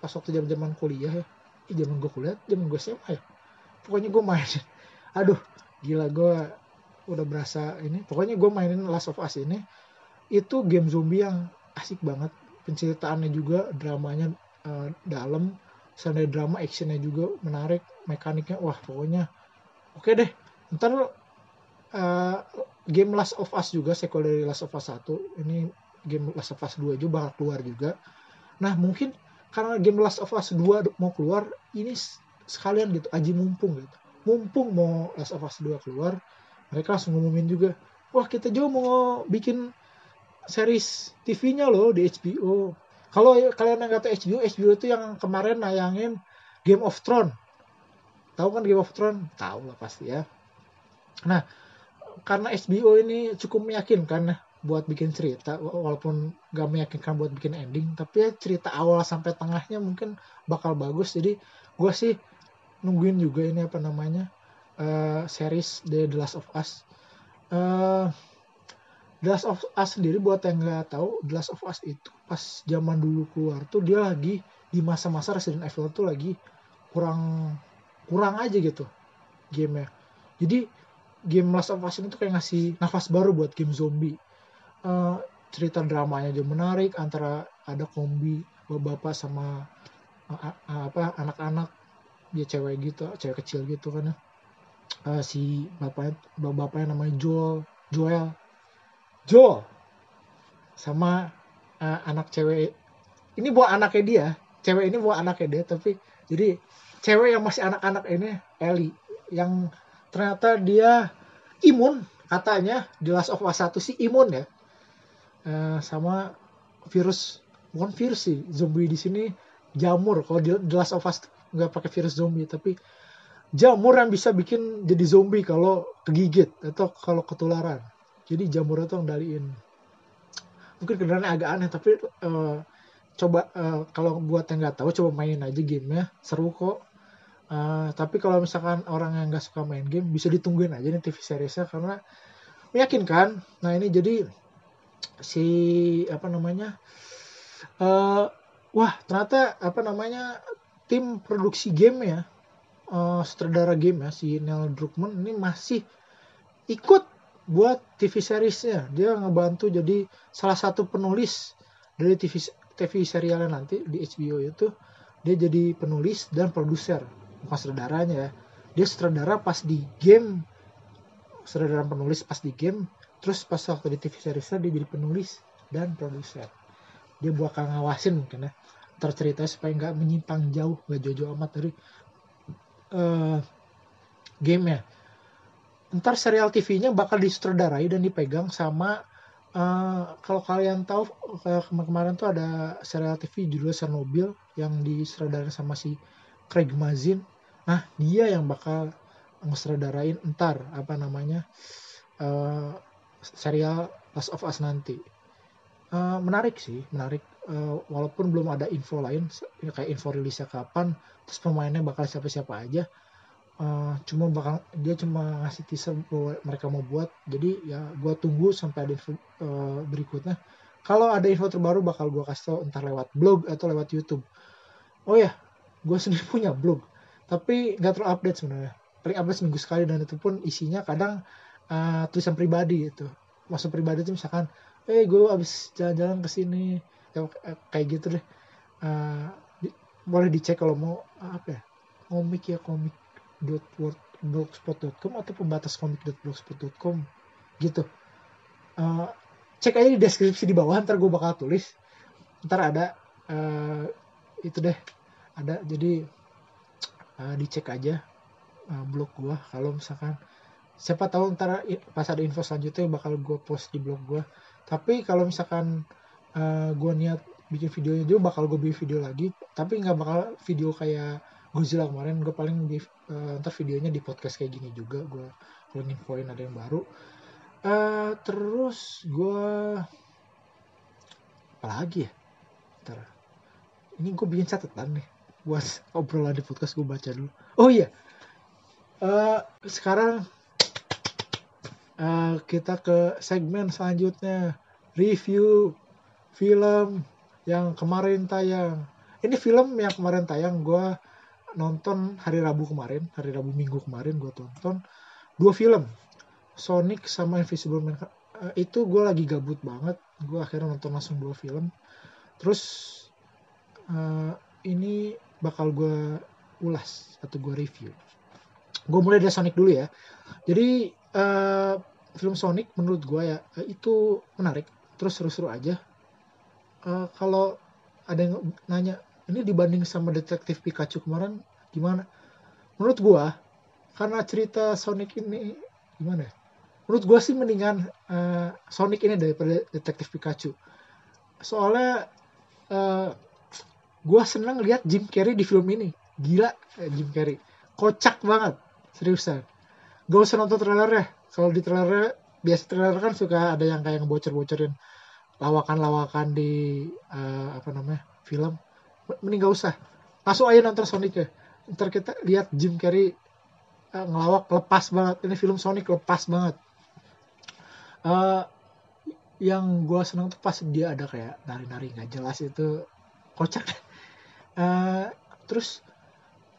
pas waktu jam-jaman kuliah ya zaman gue kuliah zaman gue SMA ya. Pokoknya gue main. <laughs> Aduh gila gue udah berasa ini. Pokoknya gue mainin Last of Us ini itu game zombie yang asik banget. Penceritaannya juga dramanya uh, dalam. Selain drama actionnya juga menarik mekaniknya wah pokoknya. Oke okay deh ntar uh, game Last of Us juga sequel dari Last of Us 1 ini game Last of Us 2 juga bakal keluar juga. Nah mungkin karena game Last of Us 2 mau keluar ini sekalian gitu aji mumpung gitu. Mumpung mau Last of Us 2 keluar mereka langsung ngumumin juga wah kita juga mau bikin series TV-nya loh di HBO kalau kalian yang tahu HBO HBO itu yang kemarin nayangin Game of Thrones. Tahu kan Game of Thrones? Tahu lah pasti ya. Nah karena HBO ini cukup meyakinkan ya buat bikin cerita walaupun gak meyakinkan buat bikin ending tapi ya cerita awal sampai tengahnya mungkin bakal bagus. Jadi gue sih nungguin juga ini apa namanya uh, series The, Last of Us. Uh, The Last of Us sendiri buat yang nggak tahu The Last of Us itu pas zaman dulu keluar tuh dia lagi di masa-masa Resident Evil tuh lagi kurang kurang aja gitu gamenya. Jadi game Last of Us ini tuh kayak ngasih nafas baru buat game zombie uh, cerita dramanya juga menarik antara ada kombi bapak sama uh, uh, apa anak-anak. Dia cewek gitu cewek kecil gitu kan uh, si bapaknya bapaknya namanya Joel Joel. Joel sama uh, anak cewek. Ini buat anaknya dia. Cewek ini buat anaknya dia tapi jadi cewek yang masih anak-anak ini Ellie yang ternyata dia imun katanya. Di Last of Us 1 sih imun ya uh, sama virus bukan virus sih zombie di sini jamur. Kalau di The Last of Us nggak pakai virus zombie tapi jamur yang bisa bikin jadi zombie kalau kegigit atau kalau ketularan. Jadi jamur itu ngendaliin mungkin kedengarannya agak aneh tapi uh, coba uh, kalau buat yang nggak tahu coba main aja gamenya. Seru kok. Uh, tapi kalau misalkan orang yang nggak suka main game bisa ditungguin aja nih TV seriesnya karena meyakinkan. Nah ini jadi si apa namanya uh, wah ternyata apa namanya tim produksi game ya uh, sutradara game ya si Neil Druckmann ini masih ikut buat TV seriesnya. Dia ngebantu jadi salah satu penulis dari TV TV serialnya nanti di HBO itu. Dia jadi penulis dan produser bukan sutradaranya ya. Dia sutradara pas di game sutradara penulis pas di game terus pas waktu di TV seriesnya dia jadi penulis dan produser. Dia bakal ngawasin mungkin ya. Tercerita supaya nggak menyimpang jauh nggak jauh-jauh amat dari uh, game ya. Ntar serial TV-nya bakal disutradarai dan dipegang sama uh, kalau kalian tahu kayak kemarin tuh ada serial TV judulnya Chernobyl yang disutradarai sama si Craig Mazin. Nah dia yang bakal ngusutradarain entar apa namanya uh, serial Last of Us nanti. Uh, menarik sih, menarik. Uh, walaupun belum ada info lain, kayak info rilisnya kapan, terus pemainnya bakal siapa-siapa aja. Uh, cuma bakal dia cuma ngasih teaser bahwa mereka mau buat. Jadi ya gue tunggu sampai ada info uh, berikutnya. Kalau ada info terbaru bakal gue kasih tau entar lewat blog atau lewat YouTube. Oh ya, gue sendiri <laughs> punya blog, tapi nggak terlalu update sebenarnya. Paling update seminggu sekali dan itu pun isinya kadang uh, tulisan pribadi gitu. Maksud pribadi itu misalkan eh hey, gue abis jalan-jalan ke sini ya, kayak gitu deh. Uh, di, boleh dicek kalau mau apa ya komik ya komik dot blogspot.com atau pembatas komik blogspot.com gitu. Uh, cek aja di deskripsi di bawah ntar gue bakal tulis. Ntar ada uh, itu deh ada. Jadi uh, dicek aja uh, blog gue kalau misalkan siapa tahu ntar pas ada info selanjutnya bakal gue post di blog gue tapi kalau misalkan uh, gue niat bikin videonya juga bakal gue bikin video lagi. Tapi nggak bakal video kayak Godzilla kemarin. Gue paling di, uh, ntar videonya di podcast kayak gini juga. Gue kalau infoin ada yang baru. Uh, terus gue apa lagi ya? Ntar. Ini gue bikin catatan nih. Buat <laughs> obrolan di podcast gue baca dulu. Oh iya. Uh, sekarang uh, kita ke segmen selanjutnya. Review film yang kemarin tayang. Ini film yang kemarin tayang gue nonton hari Rabu kemarin hari Rabu Minggu kemarin gue tonton. Dua film Sonic sama Invisible Man. Uh, itu gue lagi gabut banget. Gue akhirnya nonton langsung dua film. Terus uh, ini bakal gue ulas atau gue review. Gue mulai dari Sonic dulu ya. Jadi film Sonic menurut gue ya uh, itu menarik terus seru-seru aja. Uh, kalau ada yang nanya ini dibanding sama detektif Pikachu kemarin gimana? Menurut gue karena cerita Sonic ini gimana ya? menurut gue sih mendingan uh, Sonic ini daripada Detektif Pikachu. Soalnya uh, gue seneng lihat Jim Carrey di film ini. Gila eh, Jim Carrey. Kocak banget seriusan. Gak usah nonton trailer kalau di trailer biasa trailer kan suka ada yang kayak ngebocor-bocorin lawakan-lawakan di uh, apa namanya film. Mending gak usah. Langsung aja nonton Sonic ya. Ntar kita lihat Jim Carrey uh, ngelawak lepas banget. Ini film Sonic lepas banget. Uh, yang gue seneng tuh pas dia ada kayak nari-nari nggak jelas itu kocak. Uh, <laughs> terus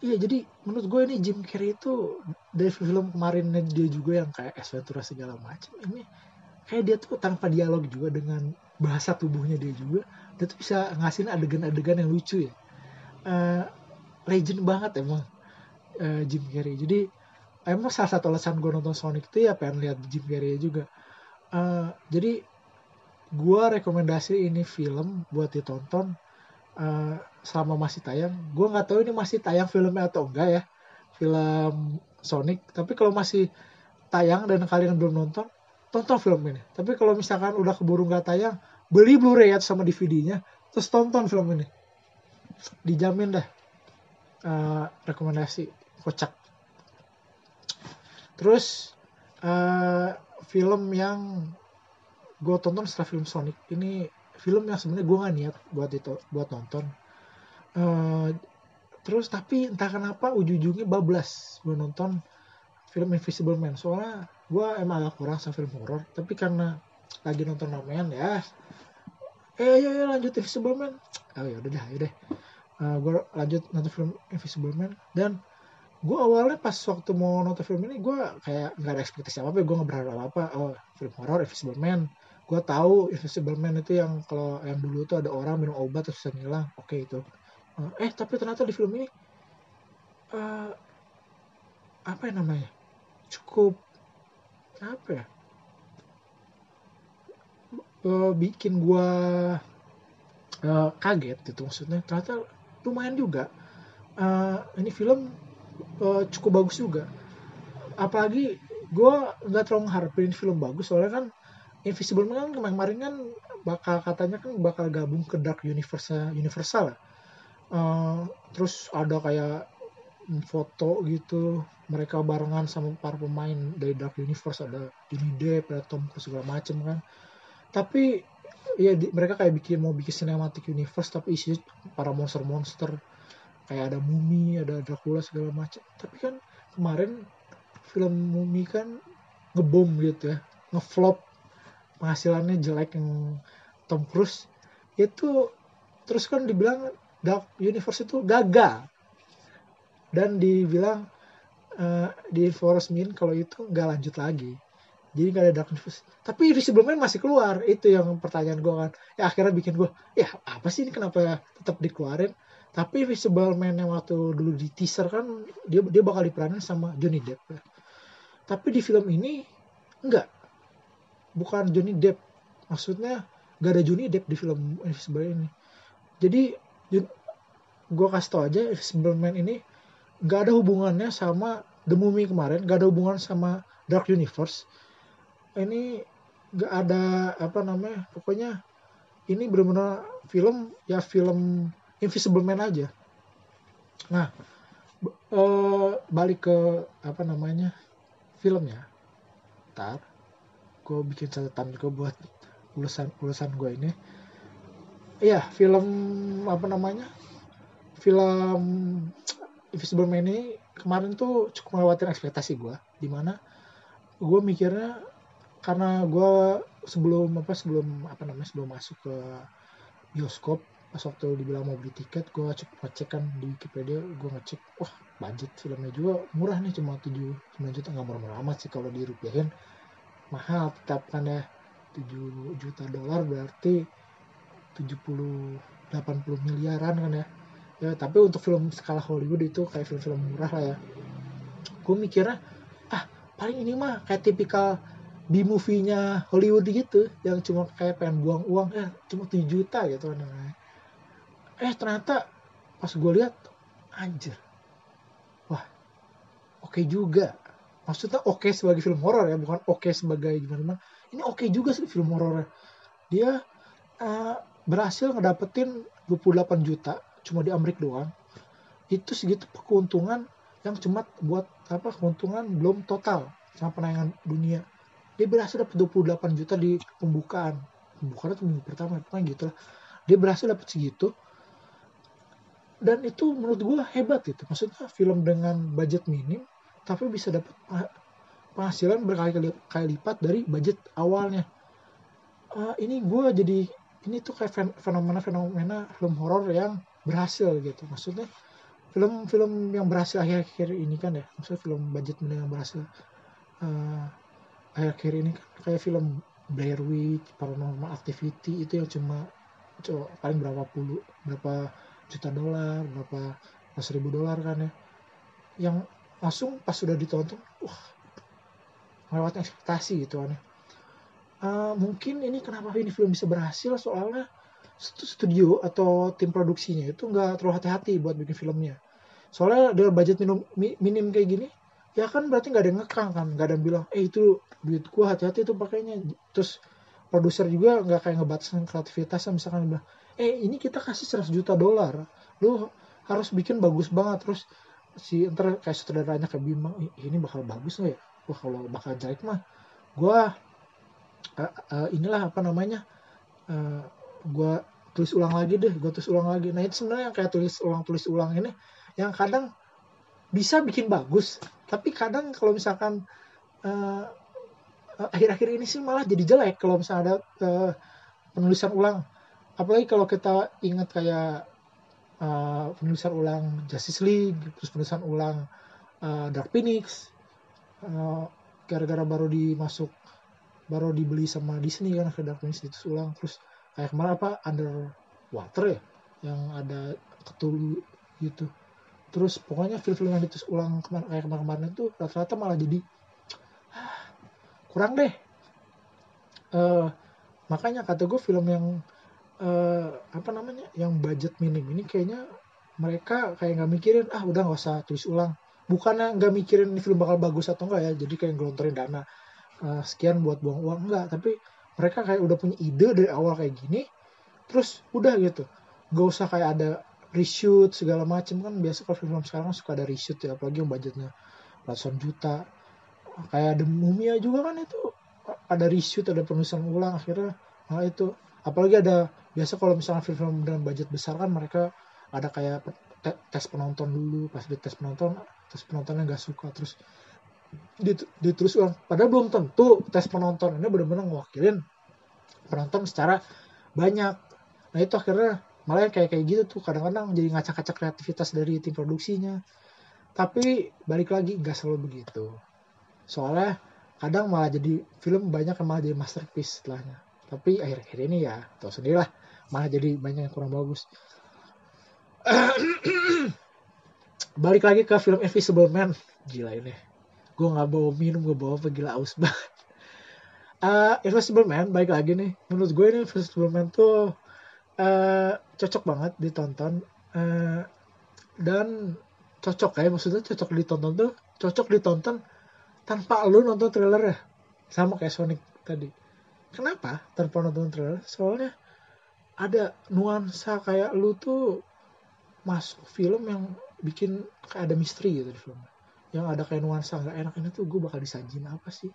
iya jadi menurut gue ini Jim Carrey itu dari film kemarin dia juga yang kayak Ventura segala macam ini kayak dia tuh tanpa dialog juga dengan bahasa tubuhnya dia juga dia tuh bisa ngasihin adegan-adegan yang lucu ya. Uh, legend banget emang uh, Jim Carrey. Jadi emang salah satu alasan gue nonton Sonic itu ya pengen lihat Jim Carrey juga. Uh, jadi gue rekomendasi ini film buat ditonton uh, selama masih tayang gue nggak tahu ini masih tayang filmnya atau enggak ya film Sonic. Tapi kalau masih tayang dan kalian belum nonton tonton film ini. Tapi kalau misalkan udah keburu nggak tayang beli Blu-ray sama DVD-nya terus tonton film ini. Dijamin dah uh, rekomendasi kocak. Terus uh, film yang gue tonton setelah film Sonic ini film yang sebenarnya gue gak niat buat itu buat nonton. Uh, terus tapi entah kenapa ujung-ujungnya bablas gue nonton film Invisible Man. Soalnya gue emang agak kurang sama film horror tapi karena lagi nonton ramen ya eh ya, ya lanjut Invisible Man. Oh ya udah dah ya deh uh, gue lanjut nonton film Invisible Man. Dan gue awalnya pas waktu mau nonton film ini gue kayak nggak ada ekspektasi apa apa gue nggak berharap apa apa oh film horror Invisible Man gue tahu Invisible Man itu yang kalau yang dulu tuh ada orang minum obat terus ngilang. Oke okay, itu. Eh tapi ternyata di film ini uh, apa yang namanya? Cukup apa ya? Uh, bikin gue uh, kaget gitu maksudnya. Ternyata lumayan juga. Uh, ini film uh, cukup bagus juga. Apalagi gue nggak terlalu ngeharapin film bagus soalnya kan Invisible Man kan kemarin kan bakal katanya kan bakal gabung ke Dark Universe Universal uh, terus ada kayak foto gitu mereka barengan sama para pemain dari Dark Universe ada Johnny Depp, ada Tom Cruise segala macem kan. Tapi ya di, mereka kayak bikin mau bikin cinematic universe tapi isinya para monster-monster. Kayak ada mumi ada Dracula segala macam tapi kan kemarin film mumi kan ngebom gitu ya ngeflop penghasilannya jelek yang Tom Cruise itu terus kan dibilang Dark Universe itu gagal. Dan dibilang uh, di enforcement kalau itu nggak lanjut lagi. Jadi nggak ada Dark Universe. Tapi Man masih keluar. Itu yang pertanyaan gue kan. Ya akhirnya bikin gue ya apa sih ini? Kenapa tetap dikeluarin? Tapi Invisible Man yang waktu dulu di teaser kan dia dia bakal diperanin sama Johnny Depp tapi di film ini enggak bukan Johnny Depp. Maksudnya gak ada Johnny Depp di film Invisible ini. Jadi gue kasih tau aja Invisible Man ini gak ada hubungannya sama The Mummy kemarin gak ada hubungan sama Dark Universe. Ini gak ada apa namanya pokoknya ini benar-benar film ya film Invisible Man aja. Nah eh, balik ke apa namanya filmnya. Ntar gue bikin catatan juga buat ulasan ulasan gue ini. Iya film apa namanya film Invisible Man ini kemarin tuh cukup melewati ekspektasi gue di mana gue mikirnya karena gue sebelum apa sebelum apa namanya sebelum masuk ke bioskop pas waktu dibilang mau beli tiket gue cek ngecek kan di Wikipedia gue ngecek wah budget filmnya juga murah nih cuma tujuh sembilan juta nggak murah-murah amat sih kalau dirupiahin mahal tetap kan ya. 7 juta dolar berarti 70 80 miliaran kan ya. Ya tapi untuk film skala Hollywood itu kayak film-film murah lah ya. Gue mikirnya ah paling ini mah kayak tipikal B movie-nya Hollywood gitu yang cuma kayak pengen buang uang eh cuma 7 juta gitu kan eh ternyata pas gue lihat anjir. Wah oke okay juga maksudnya oke okay sebagai film horor ya bukan oke okay sebagai gimana ini oke okay juga sih film horornya dia uh, berhasil ngedapetin 28 juta cuma di Amerika doang. Itu segitu keuntungan yang cuma buat apa keuntungan belum total sama penayangan dunia. Dia berhasil dapat 28 juta di pembukaan. Pembukaan itu minggu pertama pokoknya gitu lah. Dia berhasil dapat segitu. Dan itu menurut gue hebat gitu maksudnya film dengan budget minim tapi bisa dapat penghasilan berkali-kali kali lipat dari budget awalnya. Uh, ini gue jadi ini tuh kayak fenomena-fenomena film horor yang berhasil gitu. Maksudnya film-film yang berhasil akhir-akhir ini kan ya maksudnya film budget yang berhasil uh, akhir-akhir ini kan kayak film Blair Witch, Paranormal Activity itu yang cuma coba paling berapa puluh berapa juta dolar berapa ratus ribu dolar kan ya. Yang langsung pas sudah ditonton wah melewati ekspektasi gitu ya uh, mungkin ini kenapa ini film bisa berhasil? Soalnya studio atau tim produksinya itu nggak terlalu hati-hati buat bikin filmnya. Soalnya dengan budget minim, minim kayak gini ya kan berarti nggak ada yang ngekang kan? Nggak ada yang bilang eh itu duit gua hati-hati tuh pakainya. Terus produser juga nggak kayak ngebatasin kreativitasnya misalkan bilang eh ini kita kasih 100 juta dolar lu harus bikin bagus banget. Terus si ntar kayak sutradaranya kayak Bima ini bakal bagus nggak ya? Wah kalau bakal jelek mah gua uh, uh, inilah apa namanya uh, gua tulis ulang lagi deh gua tulis ulang lagi. Nah itu sebenarnya kayak tulis ulang tulis ulang ini yang kadang bisa bikin bagus tapi kadang kalau misalkan uh, Eh, akhir-akhir ini sih malah jadi jelek kalau misalnya ada uh, penulisan ulang. Apalagi kalau kita ingat kayak uh, penulisan ulang Justice League terus penulisan ulang uh, Dark Phoenix uh, gara-gara baru dimasuk baru dibeli sama Disney kan ke Dark Phoenix itu ulang. Terus kayak kemarin apa Underwater ya yang ada ketul gitu. Terus pokoknya film-film yang ditulis ulang kemarin kayak kemarin-kemarin itu rata-rata malah jadi kurang deh. Uh, makanya kata gue film yang uh, apa namanya yang budget minim ini kayaknya mereka kayak nggak mikirin ah udah nggak usah tulis ulang. Bukannya nggak mikirin ini film bakal bagus atau enggak ya jadi kayak gelontorin dana uh, sekian buat buang uang enggak tapi mereka kayak udah punya ide dari awal kayak gini terus udah gitu. Gak usah kayak ada reshoot segala macem. Kan biasa kalau film sekarang suka ada reshoot ya apalagi yang budgetnya ratusan juta. Kayak The Mumia juga kan itu ada reshoot ada penulisan ulang akhirnya malah itu. Apalagi ada biasa kalau misalnya film-film dengan budget besar kan mereka ada kayak tes penonton dulu. Pas di tes penonton tes penontonnya nggak suka. Terus diterus ulang. Padahal belum tentu tes penonton ini benar-benar ngewakilin penonton secara banyak. Nah itu akhirnya malah kayak kayak gitu tuh. Kadang-kadang jadi ngacak-ngacak kreativitas dari tim produksinya. Tapi balik lagi nggak selalu begitu. Soalnya kadang malah jadi film banyak yang malah jadi masterpiece setelahnya tapi akhir-akhir ini ya tau sendiri lah malah jadi banyak yang kurang bagus. <clears throat> Balik lagi ke film Invisible Man. Gila ini. Gue nggak bawa minum gue bawa apa gila aus banget. Uh, <laughs> Invisible Man balik lagi nih. Menurut gue ini Invisible Man tuh uh, cocok banget ditonton uh, dan cocok kayak maksudnya cocok ditonton tuh cocok ditonton tanpa lu nonton trailer ya sama kayak Sonic tadi kenapa? Tanpa nonton trailer? Soalnya ada nuansa kayak lu tuh masuk film yang bikin kayak ada misteri gitu di film. Yang ada kayak nuansa nggak enak ini tuh gue bakal disajin apa sih?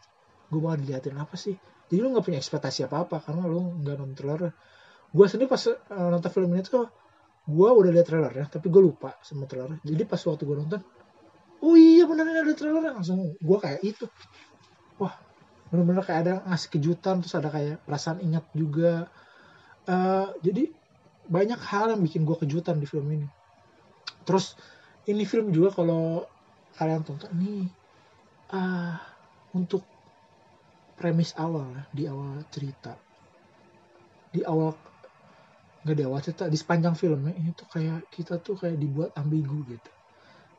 Gue bakal diliatin apa sih? Jadi lu nggak punya ekspektasi apa apa karena lu nggak nonton trailer. Gue sendiri pas uh, nonton film ini tuh gue udah lihat trailer ya tapi gue lupa sama trailer. Jadi pas waktu gue nonton oh iya bener ada trailer. Langsung gue kayak itu. Wah bener-bener kayak ada ngasih kejutan terus ada kayak perasaan ingat juga. Uh, jadi banyak hal yang bikin gue kejutan di film ini. Terus ini film juga kalau kalian tonton ini uh, untuk premis awal ya, di awal cerita. Di awal nggak di awal cerita di sepanjang filmnya ini tuh kayak kita tuh kayak dibuat ambigu gitu.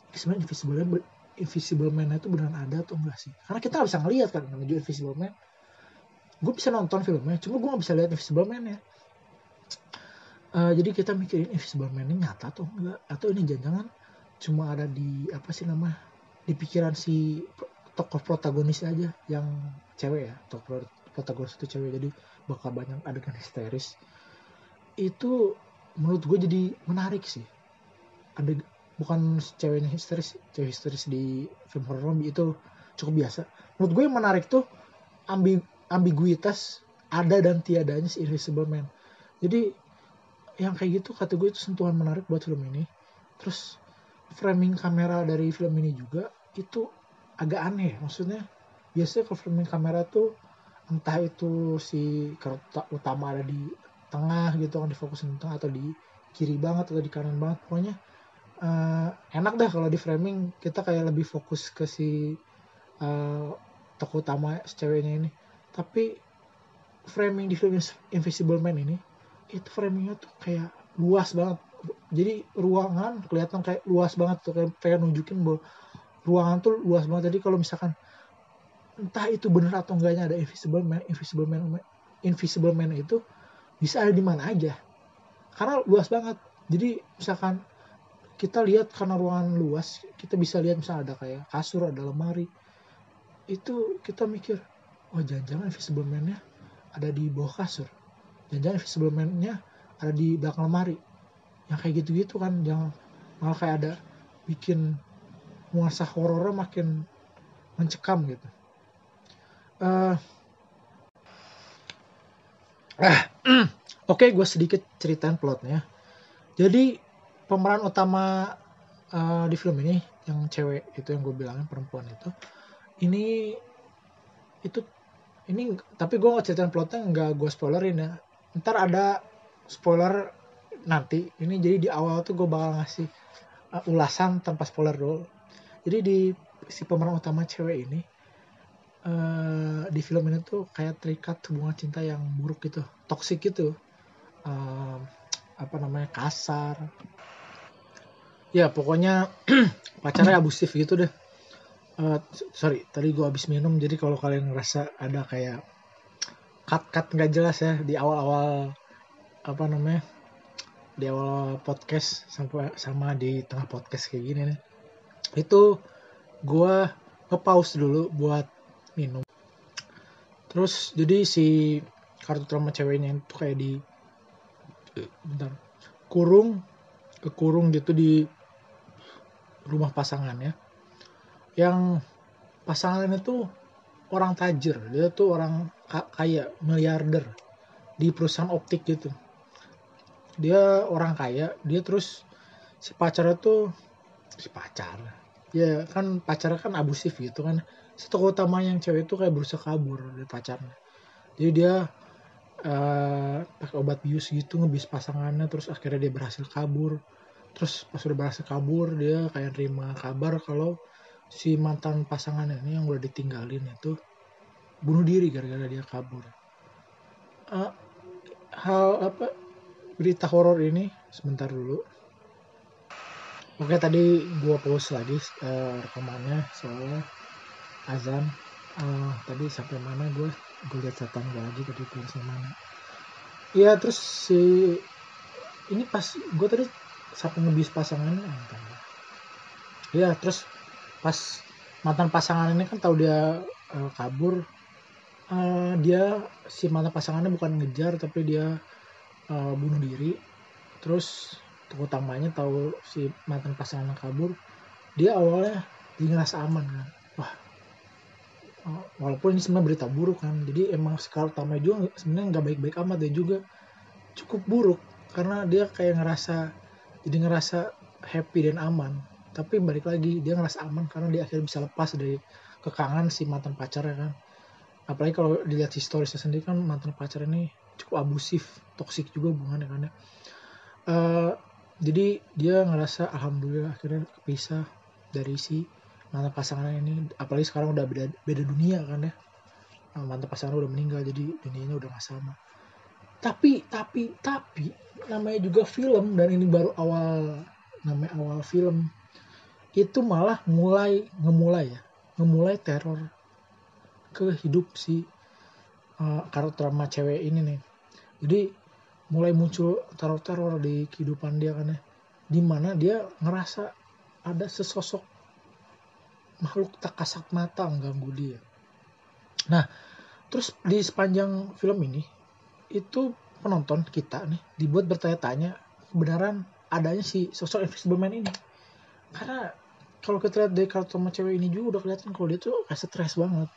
Sebenarnya Man Invisible Man itu beneran ada atau enggak sih? Karena kita nggak bisa ngeliat kan menuju Invisible Man. Gue bisa nonton filmnya cuma gue nggak bisa lihat Invisible Man ya uh, jadi kita mikirin Invisible Man ini nyata atau enggak? Atau ini jangan-jangan cuma ada di apa sih nama di pikiran si tokoh protagonis aja yang cewek ya tokoh protagonis itu cewek jadi bakal banyak adegan histeris. Itu menurut gue jadi menarik sih. Ada bukan ceweknya histeris cewek histeris di film horror itu cukup biasa. Menurut gue yang menarik tuh ambi ambiguitas ada dan tiadanya si Invisible Man. Jadi yang kayak gitu kata gue itu sentuhan menarik buat film ini. Terus framing kamera dari film ini juga itu agak aneh. Maksudnya biasanya kalau framing kamera tuh entah itu si karakter utama ada di tengah gitu kan difokusin di tengah atau di kiri banget atau di kanan banget pokoknya uh, enak dah kalau di framing. Kita kayak lebih fokus ke si uh, tokoh utama ceweknya ini. Tapi framing di film Invisible Man ini itu framingnya tuh kayak luas banget. Jadi ruangan kelihatan kayak luas banget tuh. Kayak pengen nunjukin bahwa ruangan tuh luas banget. Jadi kalau misalkan entah itu benar atau enggaknya ada invisible man invisible man invisible man itu bisa ada di mana aja. Karena luas banget. Jadi misalkan kita lihat karena ruangan luas kita bisa lihat misalnya ada kayak kasur ada lemari. Itu kita mikir oh jangan-jangan invisible man-nya ada di bawah kasur. Jangan-jangan invisible man-nya ada di belakang lemari. Yang kayak gitu-gitu kan yang malah kayak ada bikin nuansa horornya makin mencekam gitu. Uh, ah <clears throat> oke okay, gue sedikit ceritain plotnya. Jadi pemeran utama uh, di film ini yang cewek itu yang gue bilangin perempuan itu ini itu ini tapi gue nggak ceritain plotnya nggak gue spoilerin ya. Ntar ada spoiler nanti. Ini jadi di awal tuh gue bakal ngasih uh, ulasan tanpa spoiler dulu. Jadi di si pemeran utama cewek ini uh, di film ini tuh kayak terikat hubungan cinta yang buruk gitu toksik gitu. Uh, apa namanya kasar ya pokoknya <clears throat> pacarnya abusif gitu deh. Uh, sorry tadi gue habis minum jadi kalau kalian ngerasa ada kayak cut cut nggak jelas ya di awal awal apa namanya di awal podcast sampai sama di tengah podcast kayak gini nih. Itu gue nge-pause dulu buat minum. Terus jadi si kartu trauma ceweknya itu kayak di bentar kurung kekurung gitu di rumah pasangannya yang pasangan itu orang tajir dia tuh orang kaya miliarder di perusahaan optik gitu. Dia orang kaya dia terus si pacarnya tuh si pacar ya kan pacarnya kan abusif gitu kan. Tokoh utama yang cewek itu kayak berusaha kabur dari pacarnya. Jadi dia uh, pakai obat bius gitu ngebis pasangannya terus akhirnya dia berhasil kabur terus pas udah berhasil kabur dia kayak terima kabar kalau si mantan pasangannya ini yang udah ditinggalin itu bunuh diri gara-gara dia kabur uh, hal apa berita horor ini sebentar dulu. Oke tadi gua pause lagi uh, rekamannya soalnya azan. Uh, tadi sampai mana gue gue lihat setan gue lagi tadi sampai mana. Iya terus si ini pas gue tadi sampai ngebis pasangannya Iya terus pas mantan pasangan ini kan tahu dia uh, kabur. Uh, dia si mantan pasangannya bukan ngejar tapi dia uh, bunuh diri. Terus utamanya tahu si mantan pasangan kabur dia awalnya dia ngerasa aman kan. Wah walaupun ini sebenarnya berita buruk kan jadi emang sekarang utama juga sebenarnya nggak baik-baik amat dia juga cukup buruk. Karena dia kayak ngerasa jadi ngerasa happy dan aman. Tapi balik lagi dia ngerasa aman karena dia akhirnya bisa lepas dari kekangan si mantan pacarnya kan. Apalagi kalau dilihat historisnya sendiri kan mantan pacar ini cukup abusif toksik juga hubungannya kan ya. Uh, jadi dia ngerasa alhamdulillah akhirnya kepisah dari si mantan pasangan ini. Apalagi sekarang udah beda beda dunia kan ya. Mantan pasangan udah meninggal jadi dunianya udah gak sama tapi tapi tapi namanya juga film dan ini baru awal namanya awal film itu malah mulai ngemulai ya ngemulai teror ke hidup si uh, karakter drama cewek ini nih. Jadi mulai muncul teror-teror di kehidupan dia kan ya di mana dia ngerasa ada sesosok makhluk tak kasat mata mengganggu dia. Nah terus di sepanjang film ini itu penonton kita nih dibuat bertanya-tanya kebenaran adanya si sosok Invisible Man ini? Karena kalau kita lihat dari karakter sama cewek ini juga udah kelihatan kalau dia tuh kayak stres banget.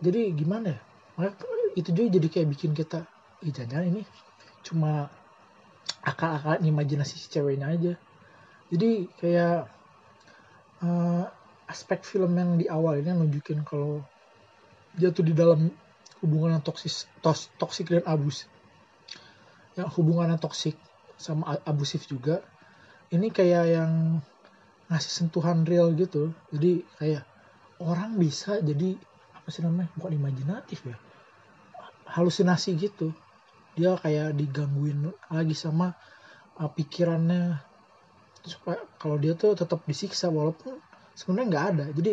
Jadi gimana ya? Makanya itu juga jadi kayak bikin kita Ih, jangan ini cuma akal-akal imajinasi si ceweknya aja. Jadi kayak uh, aspek film yang di awal ini nunjukin kalau dia tuh di dalam hubungan yang toksis tos, toksik dan abus. Yang hubungan yang toksik sama abusif juga. Ini kayak yang ngasih sentuhan real gitu. Jadi kayak orang bisa jadi apa sih namanya bukan imajinatif ya halusinasi gitu. Dia kayak digangguin lagi sama uh, pikirannya. Supaya kalau dia tuh tetap disiksa walaupun sebenarnya nggak ada. Jadi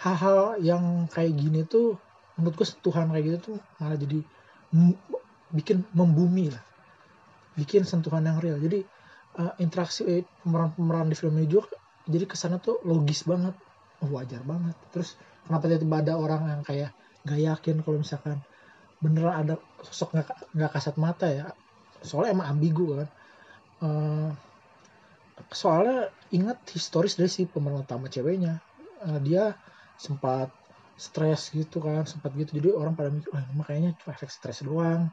hal-hal yang kayak gini tuh menurutku sentuhan kayak gitu tuh malah jadi bikin membumi lah. Bikin sentuhan yang real. Jadi uh, interaksi pemeran-pemeran di film ini juga jadi ke sana tuh logis banget. Wajar banget. Terus kenapa tiba-tiba ada orang yang kayak gak yakin kalau misalkan beneran ada sosok nggak nggak kasat mata ya? Soalnya emang ambigu kan. Uh, soalnya ingat historis dari si pemeran utama ceweknya. Uh, dia sempat stres gitu kan sempat gitu. Jadi orang pada mikir wah makanya cuma efek stres doang.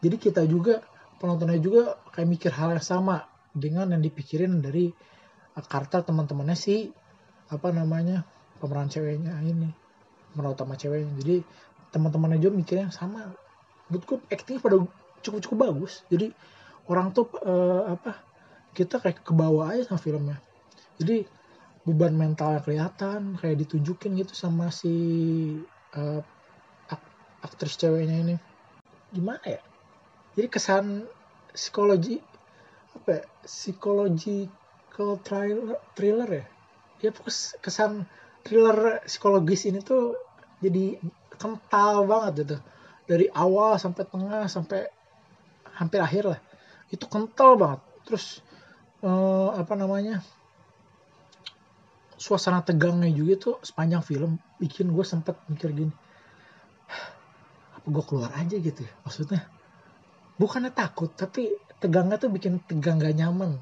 Jadi kita juga penontonnya juga kayak mikir hal yang sama dengan yang dipikirin dari uh, karakter teman-temannya si apa namanya pemeran ceweknya ini pemeran utama ceweknya. Jadi teman-teman aja mikirnya sama. Menurutku acting pada cukup cukup bagus. Jadi orang tuh uh, apa kita kayak ke bawah aja sama filmnya. Jadi beban mental kelihatan kayak ditunjukin gitu sama si uh, ak aktris ceweknya ini. Gimana ya? Jadi kesan psikologi apa ya, psychological thriller thriller ya? Ya kesan thriller psikologis ini tuh jadi kental banget gitu. Dari awal sampai tengah sampai hampir akhir lah. Itu kental banget. Terus uh, apa namanya suasana tegangnya juga tuh sepanjang film bikin gue sempet mikir gini apa gue keluar aja gitu ya? Maksudnya bukannya takut tapi tegangnya tuh bikin tegang gak nyaman.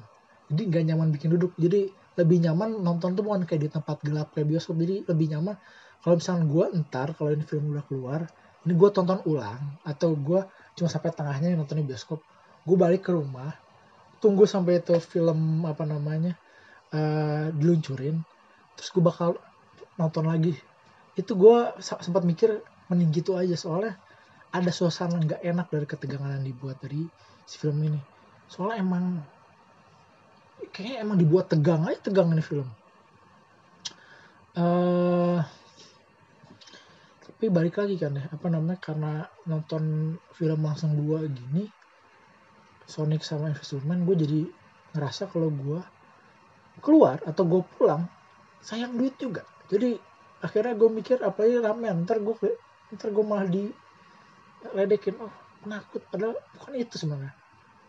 Jadi gak nyaman bikin duduk. Jadi lebih nyaman nonton tuh bukan kayak di tempat gelap kayak bioskop. Jadi lebih nyaman kalau misalnya gue entar kalau ini film udah keluar ini gue tonton ulang atau gue cuma sampai tengahnya nonton di bioskop gue balik ke rumah tunggu sampai itu film apa namanya uh, diluncurin terus gue bakal nonton lagi. Itu gue sempat mikir mending gitu aja soalnya ada suasana nggak enak dari ketegangan yang dibuat dari si film ini. Soalnya emang kayaknya emang dibuat tegang aja tegang ini film. Uh, tapi balik lagi kan ya apa namanya karena nonton film langsung dua gini Sonic sama Invisible Man gue jadi ngerasa kalau gue keluar atau gue pulang sayang duit juga. Jadi akhirnya gue mikir apa ya ramen ntar gue ntar gue malah di ledekin. Oh penakut padahal bukan itu sebenarnya.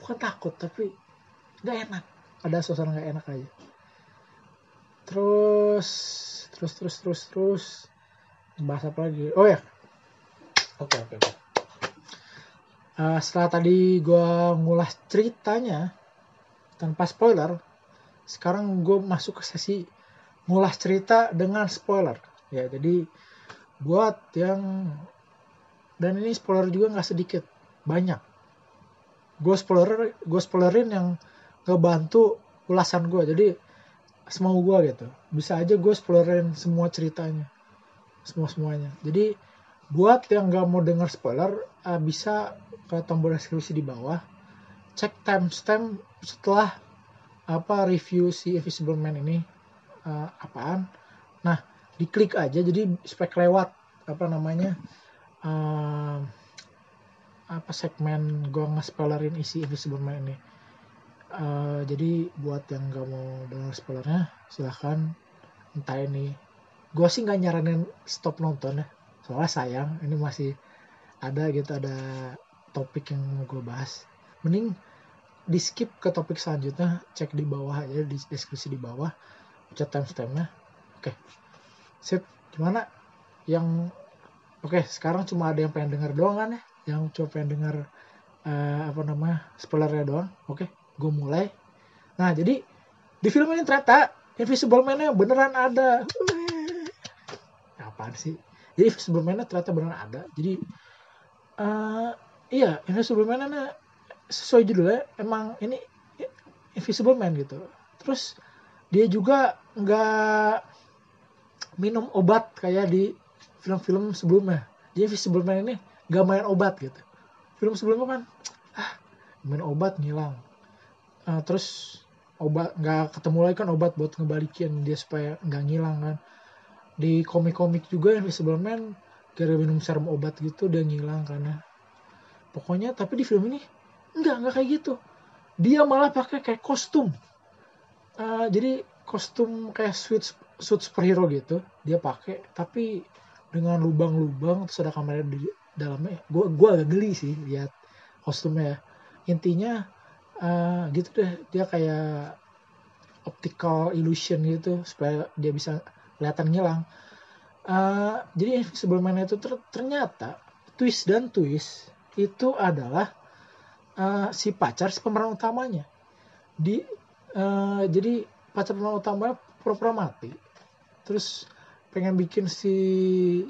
Bukan takut tapi gak enak. Ada suasana gak enak aja. Terus terus terus terus terus bahas apa lagi? Oh ya. Oke oke uh, setelah tadi gue ngulas ceritanya tanpa spoiler sekarang gue masuk ke sesi ngulas cerita dengan spoiler. Ya jadi buat yang dan ini spoiler juga nggak sedikit banyak. Gue spoiler gue spoilerin yang ngebantu ulasan gue jadi semau gue gitu. Bisa aja gue spoilerin semua ceritanya. Semua semuanya. Jadi buat yang nggak mau dengar spoiler uh, bisa ke tombol deskripsi di bawah. Cek timestamp setelah apa review si Invisible Man ini uh, apaan? Nah diklik aja jadi spek lewat apa namanya uh, apa segmen gue nge-spoilerin isi Invisible Man ini. Uh, jadi buat yang nggak mau dengar spoilernya silahkan entah ini. Gue sih nggak nyaranin stop nonton ya soalnya sayang ini masih ada gitu ada topik yang mau gue bahas. Mending di skip ke topik selanjutnya cek di bawah aja di deskripsi di bawah cek timestampnya oke. Sip. Gimana? Yang oke okay, sekarang cuma ada yang pengen dengar doang kan ya? Yang cuma pengen dengar uh, apa namanya spoilernya doang. Oke okay, gue mulai. Nah jadi di film ini ternyata Invisible Man-nya beneran ada. Apaan sih? Jadi Invisible Man-nya ternyata beneran ada. Jadi uh, iya Invisible Man-nya sesuai judulnya emang ini Invisible Man gitu. Terus dia juga nggak minum obat kayak di film-film sebelumnya. Jadi Man ini nggak main obat gitu. Film sebelumnya kan ah main obat ngilang. Uh, terus obat nggak ketemu lagi kan obat buat ngebalikin dia supaya nggak ngilang kan. Di komik-komik juga Invisible Man gara minum serum obat gitu dia ngilang karena pokoknya tapi di film ini Enggak, enggak kayak gitu. Dia malah pakai kayak kostum. Uh, jadi kostum kayak suit suit superhero gitu dia pakai tapi dengan lubang-lubang terus ada kamera di dalamnya gue gue agak geli sih lihat kostumnya ya. Intinya uh, gitu deh dia kayak optical illusion gitu supaya dia bisa kelihatan ngilang. Uh, jadi sebelum itu ter ternyata twist dan twist itu adalah uh, si pacar si pemeran utamanya. Di uh, jadi pacar pemeran utamanya pura-pura mati. Terus pengen bikin si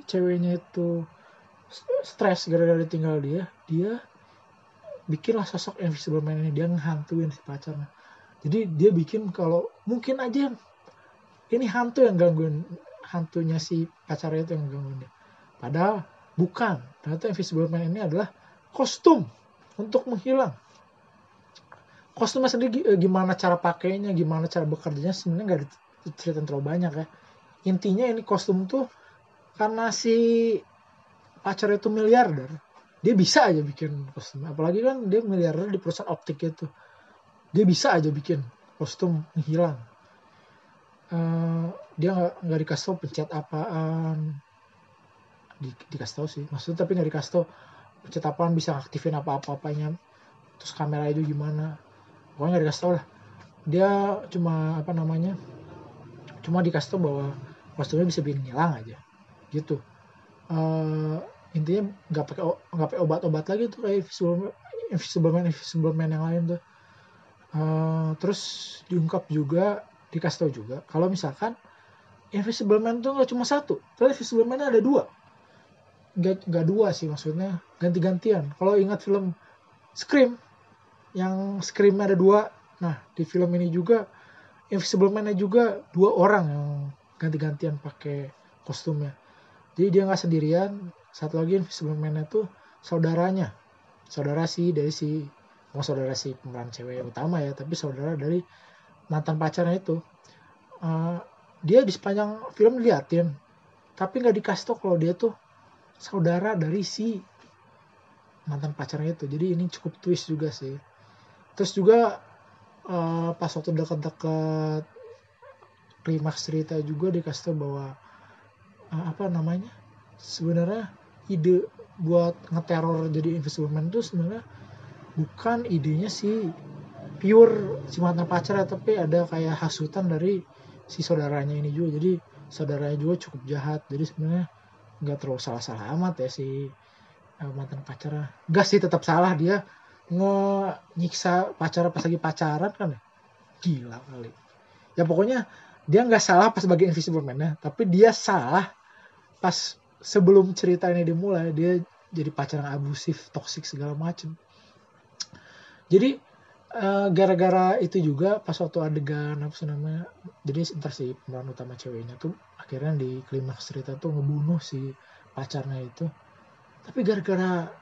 ceweknya itu stres gara-gara tinggal dia dia bikinlah sosok Invisible Man ini. Dia ngehantuin si pacarnya. Jadi dia bikin kalau mungkin aja ini hantu yang gangguin hantunya si pacarnya itu yang gangguin dia. Padahal bukan. Ternyata Invisible Man ini adalah kostum untuk menghilang kostumnya sendiri eh, gimana cara pakainya gimana cara bekerjanya sebenarnya nggak diceritain terlalu banyak ya. Intinya ini kostum tuh karena si pacar itu miliarder dia bisa aja bikin kostum. Apalagi kan dia miliarder di perusahaan optik itu dia bisa aja bikin kostum menghilang. Uh, dia nggak dikasih tau pencet apaan. Di, dikasih tau sih. Maksudnya tapi nggak dikasih tau percetapan bisa aktifin apa-apa-apanya. Terus kamera itu gimana pokoknya nggak dikasih tau lah. Dia cuma apa namanya cuma dikasih tau bahwa kostumnya bisa bikin ngilang aja. Gitu. Uh, intinya nggak pakai nggak pakai obat-obat lagi tuh kayak Invisible, Invisible Man Invisible Man yang lain tuh. Uh, terus diungkap juga dikasih tau juga kalau misalkan Invisible Man tuh nggak cuma satu tapi Invisible Man ada dua. Nggak nggak dua sih maksudnya ganti-gantian. Kalau ingat film Scream yang Scream ada dua. Nah di film ini juga Invisible Man juga dua orang yang ganti-gantian pakai kostumnya. Jadi dia nggak sendirian. Satu lagi Invisible Man itu saudaranya. Saudara si dari si mau saudara si pemeran cewek utama ya tapi saudara dari mantan pacarnya itu. Uh, dia di sepanjang film diliatin. Tapi nggak dikasih tau kalau dia tuh saudara dari si mantan pacarnya itu. Jadi ini cukup twist juga sih terus juga uh, pas waktu dekat-dekat klimaks cerita juga dikasih tahu bahwa uh, apa namanya sebenarnya ide buat ngeteror jadi invisible man itu sebenarnya bukan idenya si pure si mantan pacar ya tapi ada kayak hasutan dari si saudaranya ini juga. Jadi saudaranya juga cukup jahat. Jadi sebenarnya nggak terlalu salah-salah amat ya si uh, mantan pacarnya. Gas sih tetap salah dia nyiksa pacar pas lagi pacaran kan ya? Gila kali. Ya pokoknya dia nggak salah pas sebagai invisible man ya tapi dia salah pas sebelum cerita ini dimulai dia jadi pacaran abusif toksik segala macem. Jadi uh, gara-gara itu juga pas waktu adegan apa sih namanya jadi entar si pemeran utama ceweknya tuh akhirnya di klimaks cerita tuh ngebunuh si pacarnya itu. Tapi gara-gara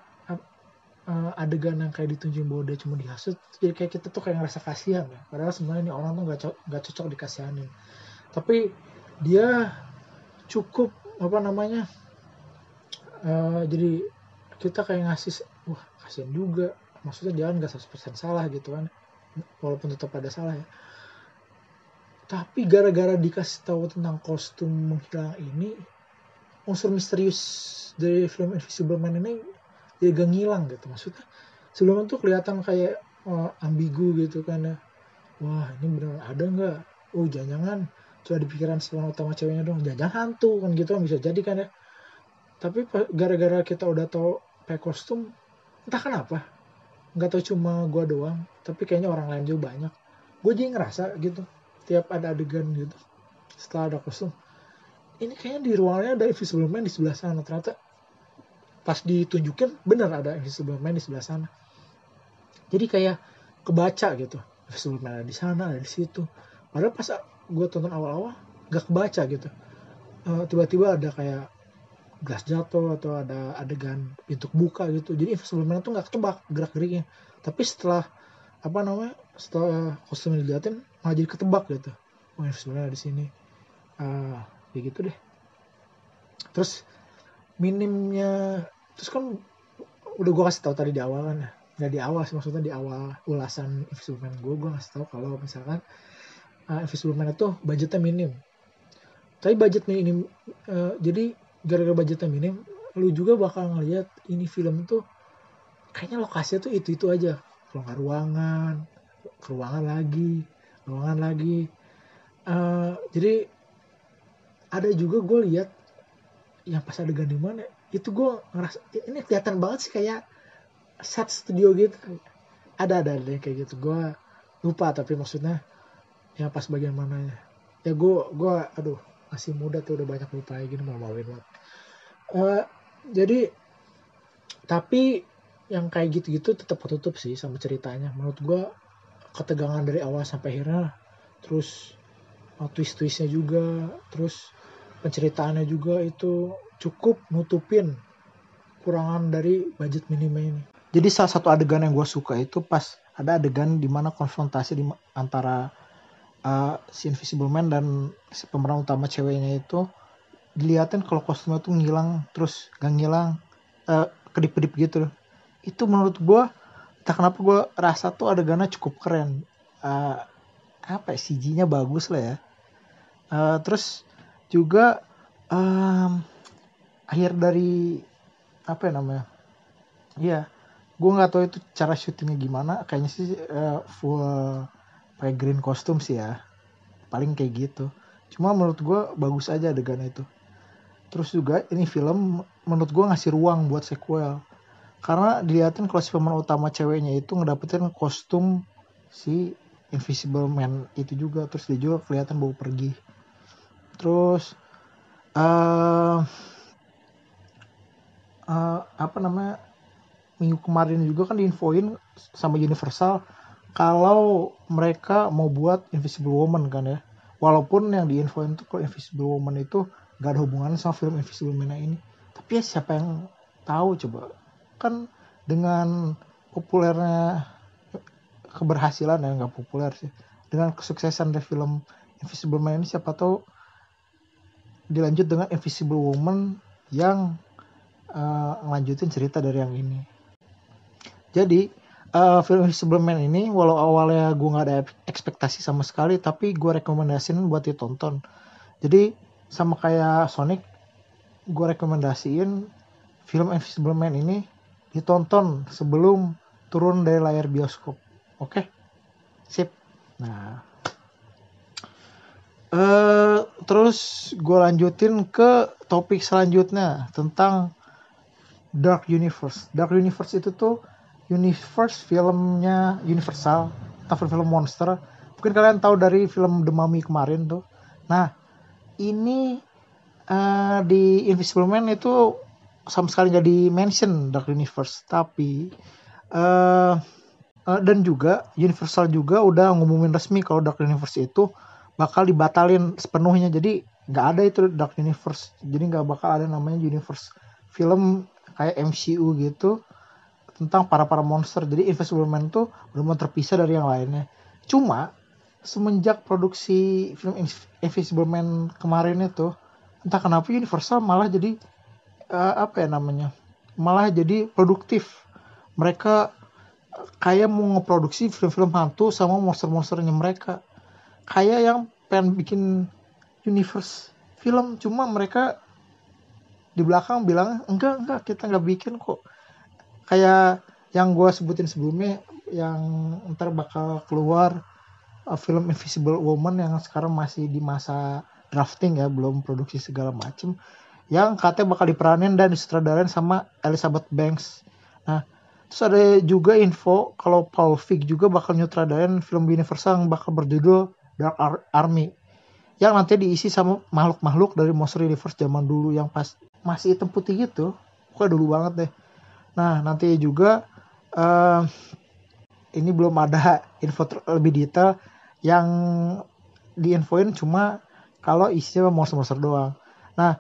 uh, adegan yang kayak ditunjukin bahwa dia cuma dihasut jadi kayak kita tuh kayak ngerasa kasihan ya. Padahal sebenarnya ini orang tuh nggak co- gak cocok dikasihanin. Tapi dia cukup apa namanya uh, jadi kita kayak ngasih wah kasihan juga. Maksudnya kan nggak 100% salah gitu kan. Walaupun tetap ada salah ya. Tapi gara-gara dikasih tahu tentang kostum menghilang ini unsur misterius dari film Invisible Man ini dia gak ngilang gitu. Maksudnya sebelum itu kelihatan kayak oh, ambigu gitu kan ya. Wah ini benar ada nggak oh jangan-jangan. Coba di pikiran si utama ceweknya dong. Jangan hantu kan gitu kan bisa jadi kan ya. Tapi gara-gara kita udah tahu pakai kostum entah kenapa nggak tahu cuma gua doang tapi kayaknya orang lain juga banyak. Gue jadi ngerasa gitu tiap ada adegan gitu setelah ada kostum ini kayaknya di ruangannya ada invisible man di sebelah sana ternyata pas ditunjukin bener ada invisible man di sebelah sana. Jadi kayak kebaca gitu. Invisible man ada di sana ada di situ. Padahal pas gue tonton awal-awal gak kebaca gitu. Uh, tiba-tiba ada kayak gelas jatuh atau ada adegan pintu buka gitu. Jadi invisible man tuh nggak ketebak gerak geriknya tapi setelah apa namanya setelah kostum diliatin malah jadi ketebak gitu. Oh invisible man ada di sini. Uh, ya gitu deh. Terus minimnya terus kan udah gue kasih tahu tadi di awal kan ya. Nggak di awal maksudnya di awal ulasan Man gue gue ngasih tahu kalau misalkan uh, Man itu budgetnya minim. Tapi budget minim uh, jadi gara-gara budgetnya minim lu juga bakal ngeliat ini film tuh kayaknya lokasinya tuh itu itu aja. Ruangan ruangan ruangan lagi ruangan lagi. Uh, jadi ada juga gue lihat yang pas adegan di mana itu gue ngerasa ini kelihatan banget sih kayak set studio gitu. Ada ada deh kayak gitu. Gue lupa tapi maksudnya ya pas bagian mananya ya. Gue gue aduh masih muda tuh udah banyak lupa kayak gini mau maluin banget. Uh, jadi tapi yang kayak gitu-gitu tetap ketutup sih sama ceritanya. Menurut gue ketegangan dari awal sampai akhirnya terus uh, twist-twistnya juga terus penceritaannya juga itu cukup nutupin kurangan dari budget minimnya ini. Jadi salah satu adegan yang gue suka itu pas ada adegan di mana konfrontasi di antara uh, si Invisible Man dan si pemeran utama ceweknya itu dilihatin kalau kostumnya tuh ngilang terus gak ngilang uh, kedip-kedip gitu Itu menurut gue entah kenapa gue rasa tuh adegannya cukup keren. Uh, apa ya CG-nya bagus lah ya. Uh, terus juga um, akhir dari apa ya namanya? Iya gue nggak tahu itu cara syutingnya gimana. Kayaknya sih uh, full pakai green kostum sih ya. Paling kayak gitu. Cuma menurut gue bagus aja adegan itu. Terus juga ini film menurut gue ngasih ruang buat sequel. Karena dilihatin kalau si pemeran utama ceweknya itu ngedapetin kostum si Invisible Man itu juga. Terus dia juga kelihatan bawa pergi. Terus uh, uh, apa namanya minggu kemarin juga kan diinfoin sama Universal kalau mereka mau buat Invisible Woman kan ya. Walaupun yang diinfoin tuh kalau Invisible Woman itu gak ada hubungan sama film Invisible Man ini. Tapi ya siapa yang tahu coba. Kan dengan populernya keberhasilan ya nggak populer sih. Dengan kesuksesan dari film Invisible Man ini siapa tahu dilanjut dengan Invisible Woman yang uh, ngelanjutin cerita dari yang ini. Jadi uh, film Invisible Man ini walau awalnya gue nggak ada ekspektasi sama sekali tapi gue rekomendasiin buat ditonton. Jadi sama kayak Sonic gue rekomendasiin film Invisible Man ini ditonton sebelum turun dari layar bioskop. Oke? Okay? Sip. Nah, Uh, terus gue lanjutin ke topik selanjutnya tentang Dark Universe. Dark Universe itu tuh universe filmnya Universal atau film monster. Mungkin kalian tahu dari film The Mummy kemarin tuh. Nah, ini uh, di Invisible Man itu sama sekali nggak di mention Dark Universe, tapi uh, uh, dan juga Universal juga udah ngumumin resmi kalau Dark Universe itu bakal dibatalin sepenuhnya jadi nggak ada itu Dark Universe jadi nggak bakal ada namanya universe film kayak MCU gitu tentang para para monster. Jadi Invisible Man tuh belum terpisah dari yang lainnya. Cuma semenjak produksi film Invisible Man kemarin itu entah kenapa Universal malah jadi uh, apa ya namanya malah jadi produktif. Mereka kayak mau ngeproduksi film-film hantu sama monster-monsternya mereka. Kayak yang pengen bikin universe film cuma mereka di belakang bilang enggak enggak kita nggak bikin kok kayak yang gue sebutin sebelumnya yang ntar bakal keluar uh, film Invisible Woman yang sekarang masih di masa drafting ya belum produksi segala macem yang katanya bakal diperanin dan disutradarain sama Elizabeth Banks. Nah, terus ada juga info kalau Paul Feig juga bakal nyutradarain film Universal yang bakal berjudul Dark Ar Army. Yang nanti diisi sama makhluk-makhluk dari Monster Universe zaman dulu yang pas masih hitam putih gitu. Pokoknya dulu banget deh. Nah, nanti juga uh, ini belum ada info lebih detail yang diinfoin cuma kalau isinya monster-monster doang. Nah,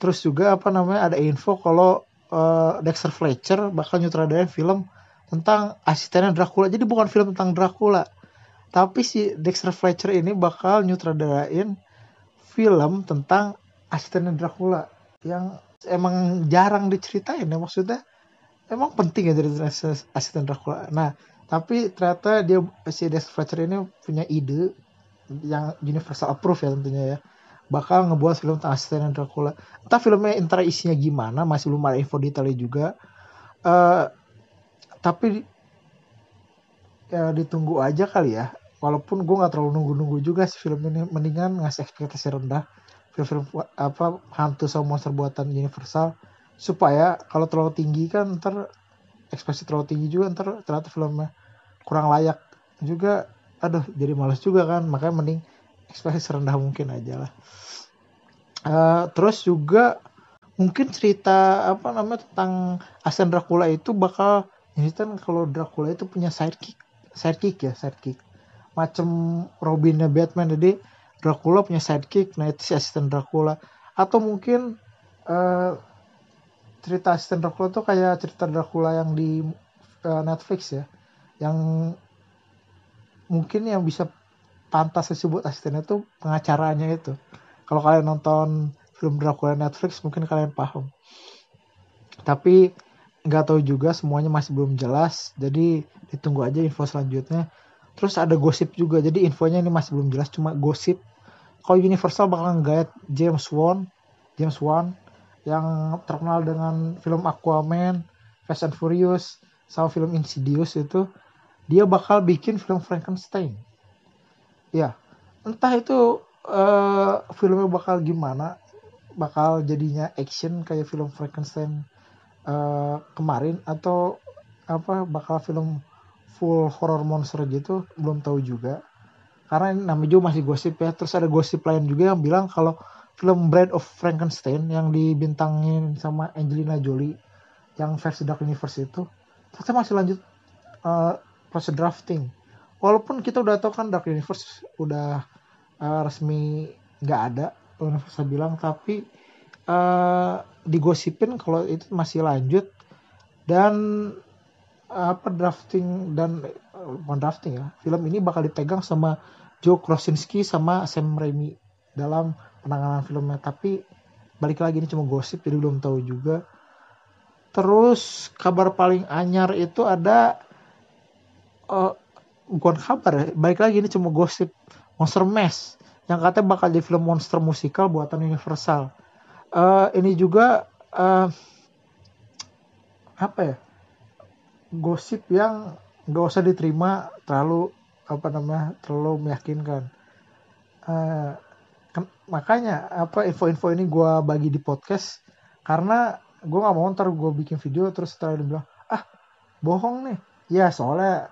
terus juga apa namanya ada info kalau uh, Dexter Fletcher bakal nyutradain film tentang asistennya Dracula jadi bukan film tentang Dracula tapi si Dexter Fletcher ini bakal nyutradain film tentang asistennya Dracula yang emang jarang diceritain ya maksudnya emang penting ya dari asisten Dracula nah tapi ternyata dia si Dexter Fletcher ini punya ide yang universal approve ya tentunya ya bakal ngebuat film tentang asisten Dracula. Entah filmnya antara isinya gimana, masih belum ada info detailnya juga. Uh, tapi ya ditunggu aja kali ya. Walaupun gue nggak terlalu nunggu-nunggu juga sih film ini, mendingan ngasih ekspektasi rendah film-film apa hantu sama monster buatan Universal supaya kalau terlalu tinggi kan ntar ekspektasi terlalu tinggi juga ntar ternyata filmnya kurang layak juga. Aduh jadi males juga kan. Makanya mending ekspektasi serendah mungkin aja lah. Uh, terus juga mungkin cerita apa namanya tentang Asen Dracula itu bakal ini kan kalau Dracula itu punya sidekick sidekick ya sidekick. Macam Robinnya Batman jadi Dracula punya sidekick nah itu si asisten Dracula atau mungkin uh, cerita asisten Dracula itu kayak cerita Dracula yang di uh, Netflix ya yang mungkin yang bisa pantas disebut asistennya tuh pengacaranya itu. Kalau kalian nonton film Dracula Netflix mungkin kalian paham. Tapi nggak tahu juga semuanya masih belum jelas. Jadi ditunggu aja info selanjutnya. Terus ada gosip juga. Jadi infonya ini masih belum jelas cuma gosip. Kalau Universal bakal nggait James Wan, James Wan yang terkenal dengan film Aquaman, Fast and Furious, sama film Insidious itu dia bakal bikin film Frankenstein ya entah itu uh, filmnya bakal gimana bakal jadinya action kayak film Frankenstein uh, kemarin atau apa bakal film full horror monster gitu belum tahu juga. Karena ini namanya juga masih gosip ya. Terus ada gosip lain juga yang bilang kalau film Bride of Frankenstein yang dibintangin sama Angelina Jolie yang versi Dark Universe itu ternyata masih lanjut uh, proses drafting. Walaupun kita udah tahu kan Dark Universe udah uh, resmi nggak ada Universal bilang tapi uh, digosipin kalau itu masih lanjut. Dan apa drafting dan uh, bukan drafting ya film ini bakal dipegang sama Joe Krasinski sama Sam Raimi dalam penanganan filmnya. Tapi balik lagi ini cuma gosip jadi belum tahu juga. Terus kabar paling anyar itu ada uh, bukan kabar ya baik lagi ini cuma gosip. Monster Mash yang katanya bakal di film monster musikal buatan Universal. Uh, ini juga uh, apa ya gosip yang gak usah diterima terlalu apa namanya terlalu meyakinkan. Uh, makanya apa info-info ini gue bagi di podcast karena gue nggak mau ntar gue bikin video terus setelah dia bilang ah bohong nih. Ya soalnya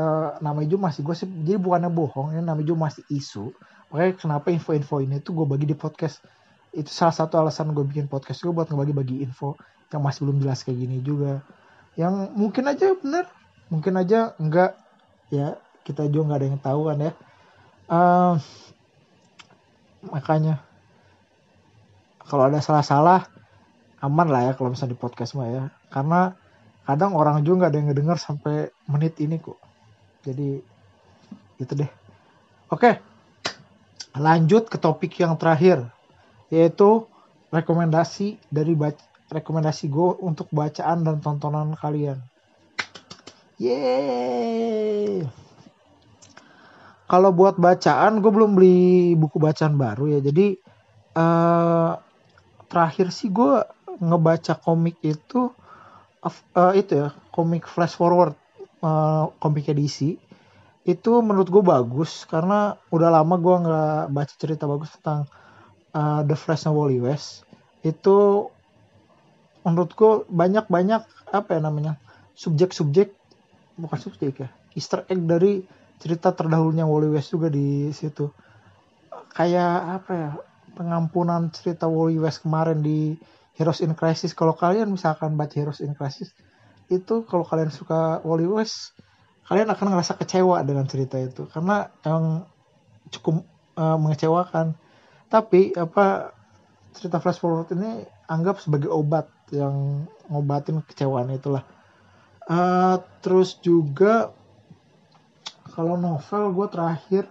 uh, nama juga masih gosip jadi bukannya bohong ini nama juga masih isu. Makanya kenapa info-info ini tuh gue bagi di podcast? Itu salah satu alasan gue bikin podcast gue buat ngebagi-bagi info yang masih belum jelas kayak gini juga yang mungkin aja bener mungkin aja enggak. Ya kita juga nggak ada yang tahu kan ya. Uh, makanya kalau ada salah-salah aman lah ya kalau misalnya di podcast mah ya. Karena kadang orang juga nggak ada yang ngedengar sampai menit ini kok. Jadi gitu deh. Oke lanjut ke topik yang terakhir yaitu rekomendasi dari baca, rekomendasi gue untuk bacaan dan tontonan kalian. Yeay. Kalau buat bacaan gue belum beli buku bacaan baru ya. Jadi uh, terakhir sih gue ngebaca komik itu uh, itu ya komik flash forward uh, komiknya DC itu menurut gue bagus karena udah lama gue nggak baca cerita bagus tentang uh, The Flash Wally West. Itu menurut gue banyak banyak apa ya namanya subjek-subjek bukan subjek ya Easter egg dari cerita terdahulunya Wally West juga di situ. Kayak apa ya pengampunan cerita Wally West kemarin di Heroes in Crisis. Kalau kalian misalkan baca Heroes in Crisis itu kalau kalian suka Wally West kalian akan ngerasa kecewa dengan cerita itu. Karena yang cukup uh, mengecewakan. Tapi apa cerita flash forward ini anggap sebagai obat yang ngobatin kecewaan itulah. Uh, terus juga kalau novel gue terakhir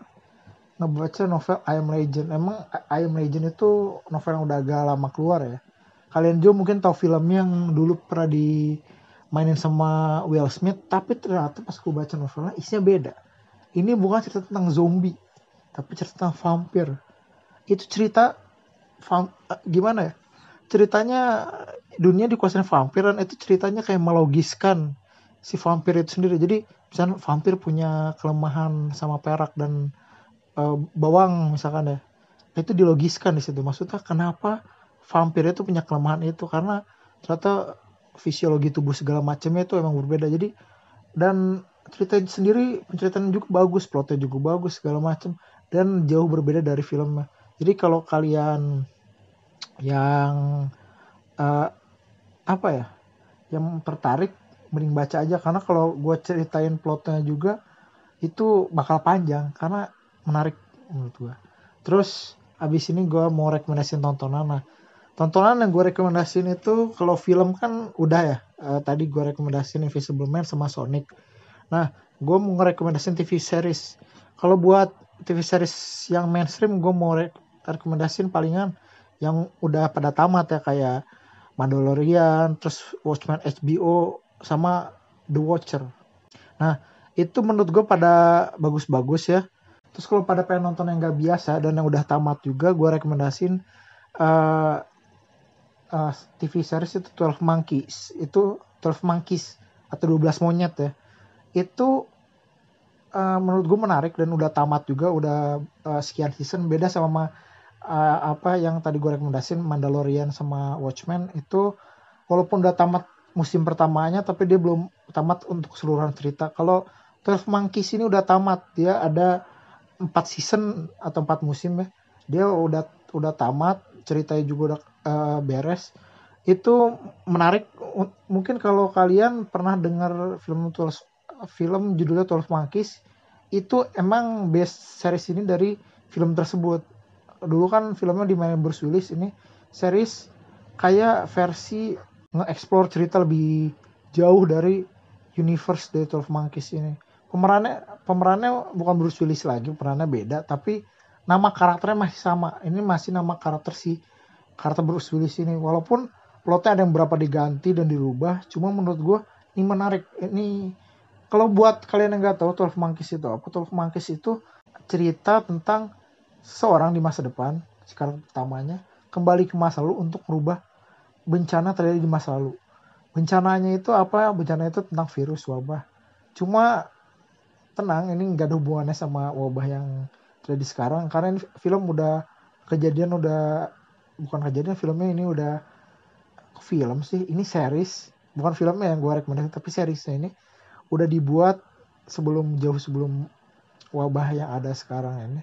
ngebaca novel I Am Legend. Emang I Am Legend itu novel yang udah agak lama keluar ya. Kalian juga mungkin tahu filmnya yang dulu pernah di mainin sama Will Smith tapi ternyata pas gue baca novelnya isinya beda. Ini bukan cerita tentang zombie tapi cerita tentang vampir. Itu cerita uh, gimana ya? Ceritanya dunia dikuasain vampir dan itu ceritanya kayak melogiskan si vampir itu sendiri. Jadi misalnya vampir punya kelemahan sama perak dan uh, bawang misalkan ya itu dilogiskan di situ. Maksudnya kenapa vampir itu punya kelemahan itu? Karena ternyata fisiologi tubuh segala macamnya itu emang berbeda. Jadi dan cerita sendiri penceritaan juga bagus plotnya juga bagus segala macam. Dan jauh berbeda dari filmnya. Jadi kalau kalian yang uh, apa ya yang tertarik mending baca aja. Karena kalau gue ceritain plotnya juga itu bakal panjang karena menarik menurut gue terus abis ini gue mau rekomendasiin tontonan. Nah tontonan yang gue rekomendasiin itu kalau film kan udah ya. Uh, tadi gue rekomendasiin Invisible Man sama Sonic. Nah gue mau ngerekomendasiin TV series. Kalau buat TV series yang mainstream gue mau re rekomendasiin palingan yang udah pada tamat ya kayak Mandalorian terus Watchmen HBO sama The Watcher. Nah itu menurut gue pada bagus-bagus ya. Terus kalau pada pengen nonton yang gak biasa dan yang udah tamat juga gue rekomendasiin uh, uh, TV series itu 12 Monkeys. Itu 12 Monkeys atau 12 monyet ya. Itu uh, menurut gue menarik dan udah tamat juga udah uh, sekian season. Beda sama uh, apa yang tadi gue rekomendasiin Mandalorian sama Watchmen itu walaupun udah tamat musim pertamanya tapi dia belum tamat untuk keseluruhan cerita. Kalau 12 Monkeys ini udah tamat dia ada empat season atau empat musim ya. Dia udah udah tamat ceritanya juga udah uh, beres. Itu menarik mungkin kalau kalian pernah dengar film Tools, film judulnya Twelve Monkeys itu emang best series ini dari film tersebut dulu kan filmnya dimainin Bruce Willis ini series kayak versi nge-explore cerita lebih jauh dari universe dari Twelve Monkeys ini. Pemerannya pemerannya bukan Bruce Willis lagi pemerannya beda tapi nama karakternya masih sama. Ini masih nama karakter si karakter Bruce Willis ini. Walaupun plotnya ada yang berapa diganti dan dirubah cuma menurut gue ini menarik. Ini kalau buat kalian yang nggak tahu Twelve Monkeys itu apa Twelve Monkeys itu cerita tentang seorang di masa depan si karakter utamanya kembali ke masa lalu untuk merubah bencana terjadi di masa lalu. Bencananya itu apa? Bencana itu tentang virus wabah. Cuma tenang ini nggak ada hubungannya sama wabah yang terjadi sekarang. Karena ini film udah kejadian udah bukan kejadian filmnya ini udah film sih? Ini series bukan filmnya yang gue rekomendasi tapi seriesnya ini udah dibuat sebelum jauh sebelum wabah yang ada sekarang ini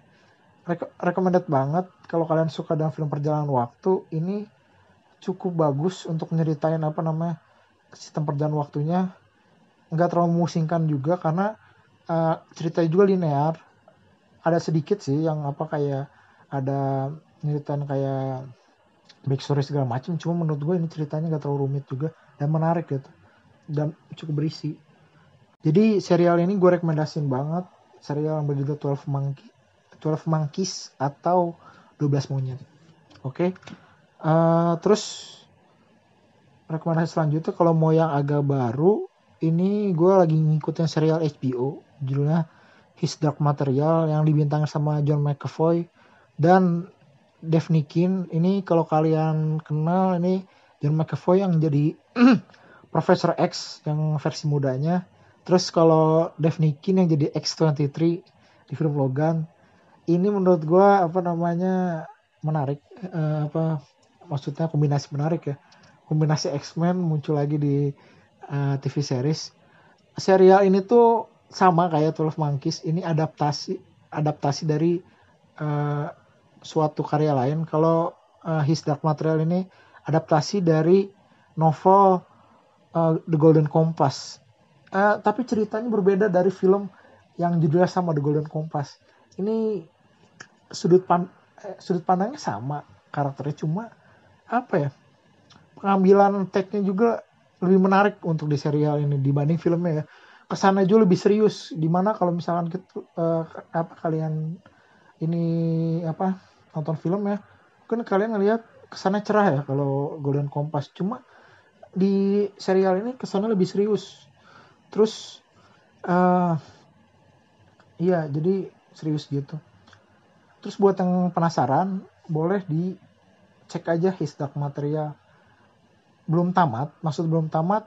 Recommended banget kalau kalian suka dengan film perjalanan waktu. Ini cukup bagus untuk nyeritain apa namanya sistem perjalanan waktunya. Nggak terlalu memusingkan juga karena uh, ceritanya juga linear. Ada sedikit sih yang apa kayak ada nyeritain kayak backstory segala macam cuma menurut gue ini ceritanya gak terlalu rumit juga dan menarik gitu dan cukup berisi. Jadi serial ini gue rekomendasiin banget. Serial yang berjudul 12 Monkey 12 Monkeys atau 12 monyet. Oke. Okay? uh, eh, terus rekomendasi selanjutnya kalau mau yang agak baru ini gue lagi ngikutin serial HBO judulnya His Dark Material yang dibintangin sama John McAvoy dan Dave Nikin. Ini kalau kalian kenal ini John McAvoy yang jadi <clears throat> Profesor X yang versi mudanya. Terus kalau Dave Nikin yang jadi X23 di film Logan ini menurut gue apa namanya menarik uh, apa maksudnya kombinasi menarik ya. Kombinasi X-Men muncul lagi di uh, TV series. Serial ini tuh sama kayak Twelve Monkeys. Ini adaptasi adaptasi dari uh, suatu karya lain. Kalau uh, His Dark Material ini adaptasi dari novel uh, The Golden Compass. Uh, tapi ceritanya berbeda dari film yang judulnya sama The Golden Compass. Ini sudut pan eh, sudut pandangnya sama karakternya cuma apa ya pengambilan tagnya juga lebih menarik untuk di serial ini dibanding filmnya ya. Ke sana juga lebih serius di mana kalau misalkan kita, uh, apa kalian ini apa nonton film ya mungkin kalian ngelihat ke sana cerah ya kalau Golden Compass. Cuma di serial ini ke sana lebih serius. Terus uh, iya jadi serius gitu Terus buat yang penasaran, boleh dicek aja His Dark Material. Belum tamat, maksud belum tamat,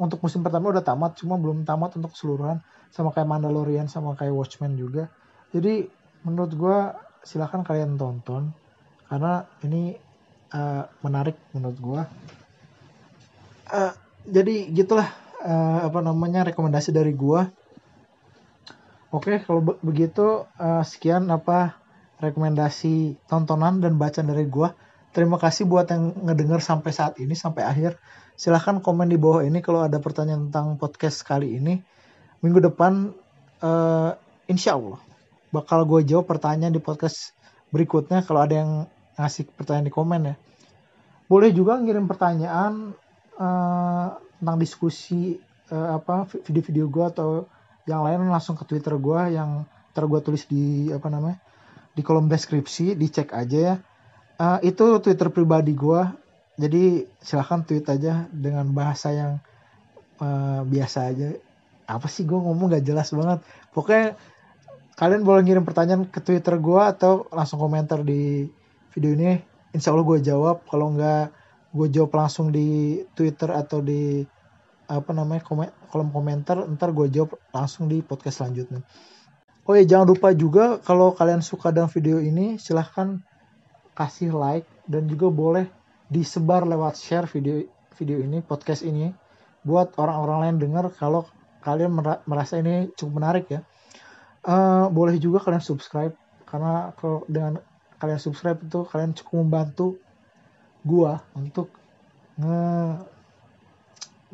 untuk musim pertama udah tamat, cuma belum tamat untuk keseluruhan. Sama kayak Mandalorian, sama kayak Watchmen juga. Jadi menurut gue silahkan kalian tonton. Karena ini uh, menarik menurut gue. Uh, jadi gitulah uh, apa namanya rekomendasi dari gue. Oke, kalau be begitu uh, sekian apa rekomendasi tontonan dan bacaan dari gue. Terima kasih buat yang ngedenger sampai saat ini, sampai akhir. Silahkan komen di bawah ini kalau ada pertanyaan tentang podcast kali ini. Minggu depan, uh, insya Allah, bakal gue jawab pertanyaan di podcast berikutnya kalau ada yang ngasih pertanyaan di komen ya. Boleh juga ngirim pertanyaan uh, tentang diskusi uh, apa video-video gue atau yang lain langsung ke Twitter gue yang gue tulis di apa namanya di kolom deskripsi dicek aja ya. Uh, itu twitter pribadi gue jadi silahkan tweet aja dengan bahasa yang uh, biasa aja. Apa sih gue ngomong gak jelas banget. Pokoknya kalian boleh ngirim pertanyaan ke twitter gue atau langsung komentar di video ini. Insya Allah gue jawab. Kalau nggak gue jawab langsung di twitter atau di apa namanya kolom komentar. Ntar gue jawab langsung di podcast selanjutnya Oh ya jangan lupa juga kalau kalian suka dengan video ini silahkan kasih like dan juga boleh disebar lewat share video video ini podcast ini buat orang-orang lain dengar kalau kalian merasa ini cukup menarik ya. Uh, boleh juga kalian subscribe karena kalau dengan kalian subscribe itu kalian cukup membantu gua untuk nge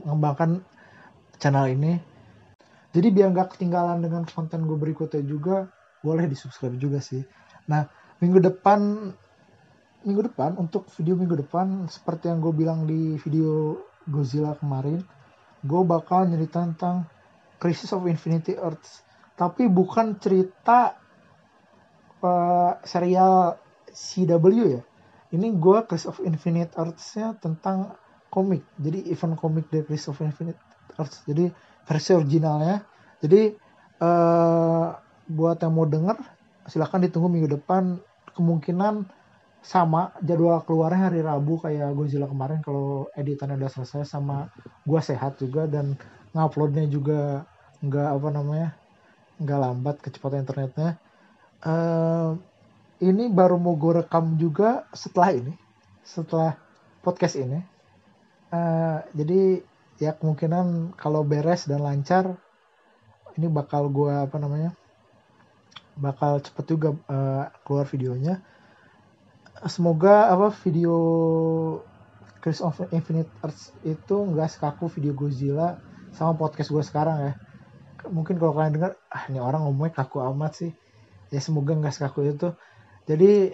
mengembangkan channel ini jadi biar nggak ketinggalan dengan konten gue berikutnya juga boleh di subscribe juga sih. Nah minggu depan minggu depan untuk video minggu depan seperti yang gue bilang di video Godzilla kemarin gue bakal nyerita tentang Crisis of Infinity Earths. Tapi bukan cerita uh, serial CW ya. Ini gue Crisis of Infinite Earths-nya tentang komik. Jadi event komik dari Crisis of Infinite Earths. Jadi versi originalnya. Jadi uh, buat yang mau denger silahkan ditunggu minggu depan. Kemungkinan sama jadwal keluarnya hari Rabu kayak Godzilla kemarin kalau editannya udah selesai sama gua sehat juga dan nguploadnya juga nggak apa namanya nggak lambat kecepatan internetnya. Uh, ini baru mau gue rekam juga setelah ini setelah podcast ini. Uh, jadi ya kemungkinan kalau beres dan lancar ini bakal gue apa namanya bakal cepet juga uh, keluar videonya. Semoga apa video Chris of Infinite Earths itu nggak sekaku video Godzilla sama podcast gue sekarang ya. Mungkin kalau kalian dengar ah ini orang ngomongnya kaku amat sih. Ya semoga nggak sekaku itu. Jadi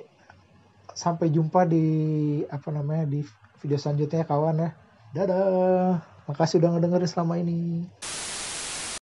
sampai jumpa di apa namanya di video selanjutnya kawan ya. Dadah Makasih udah ngedengerin selama ini.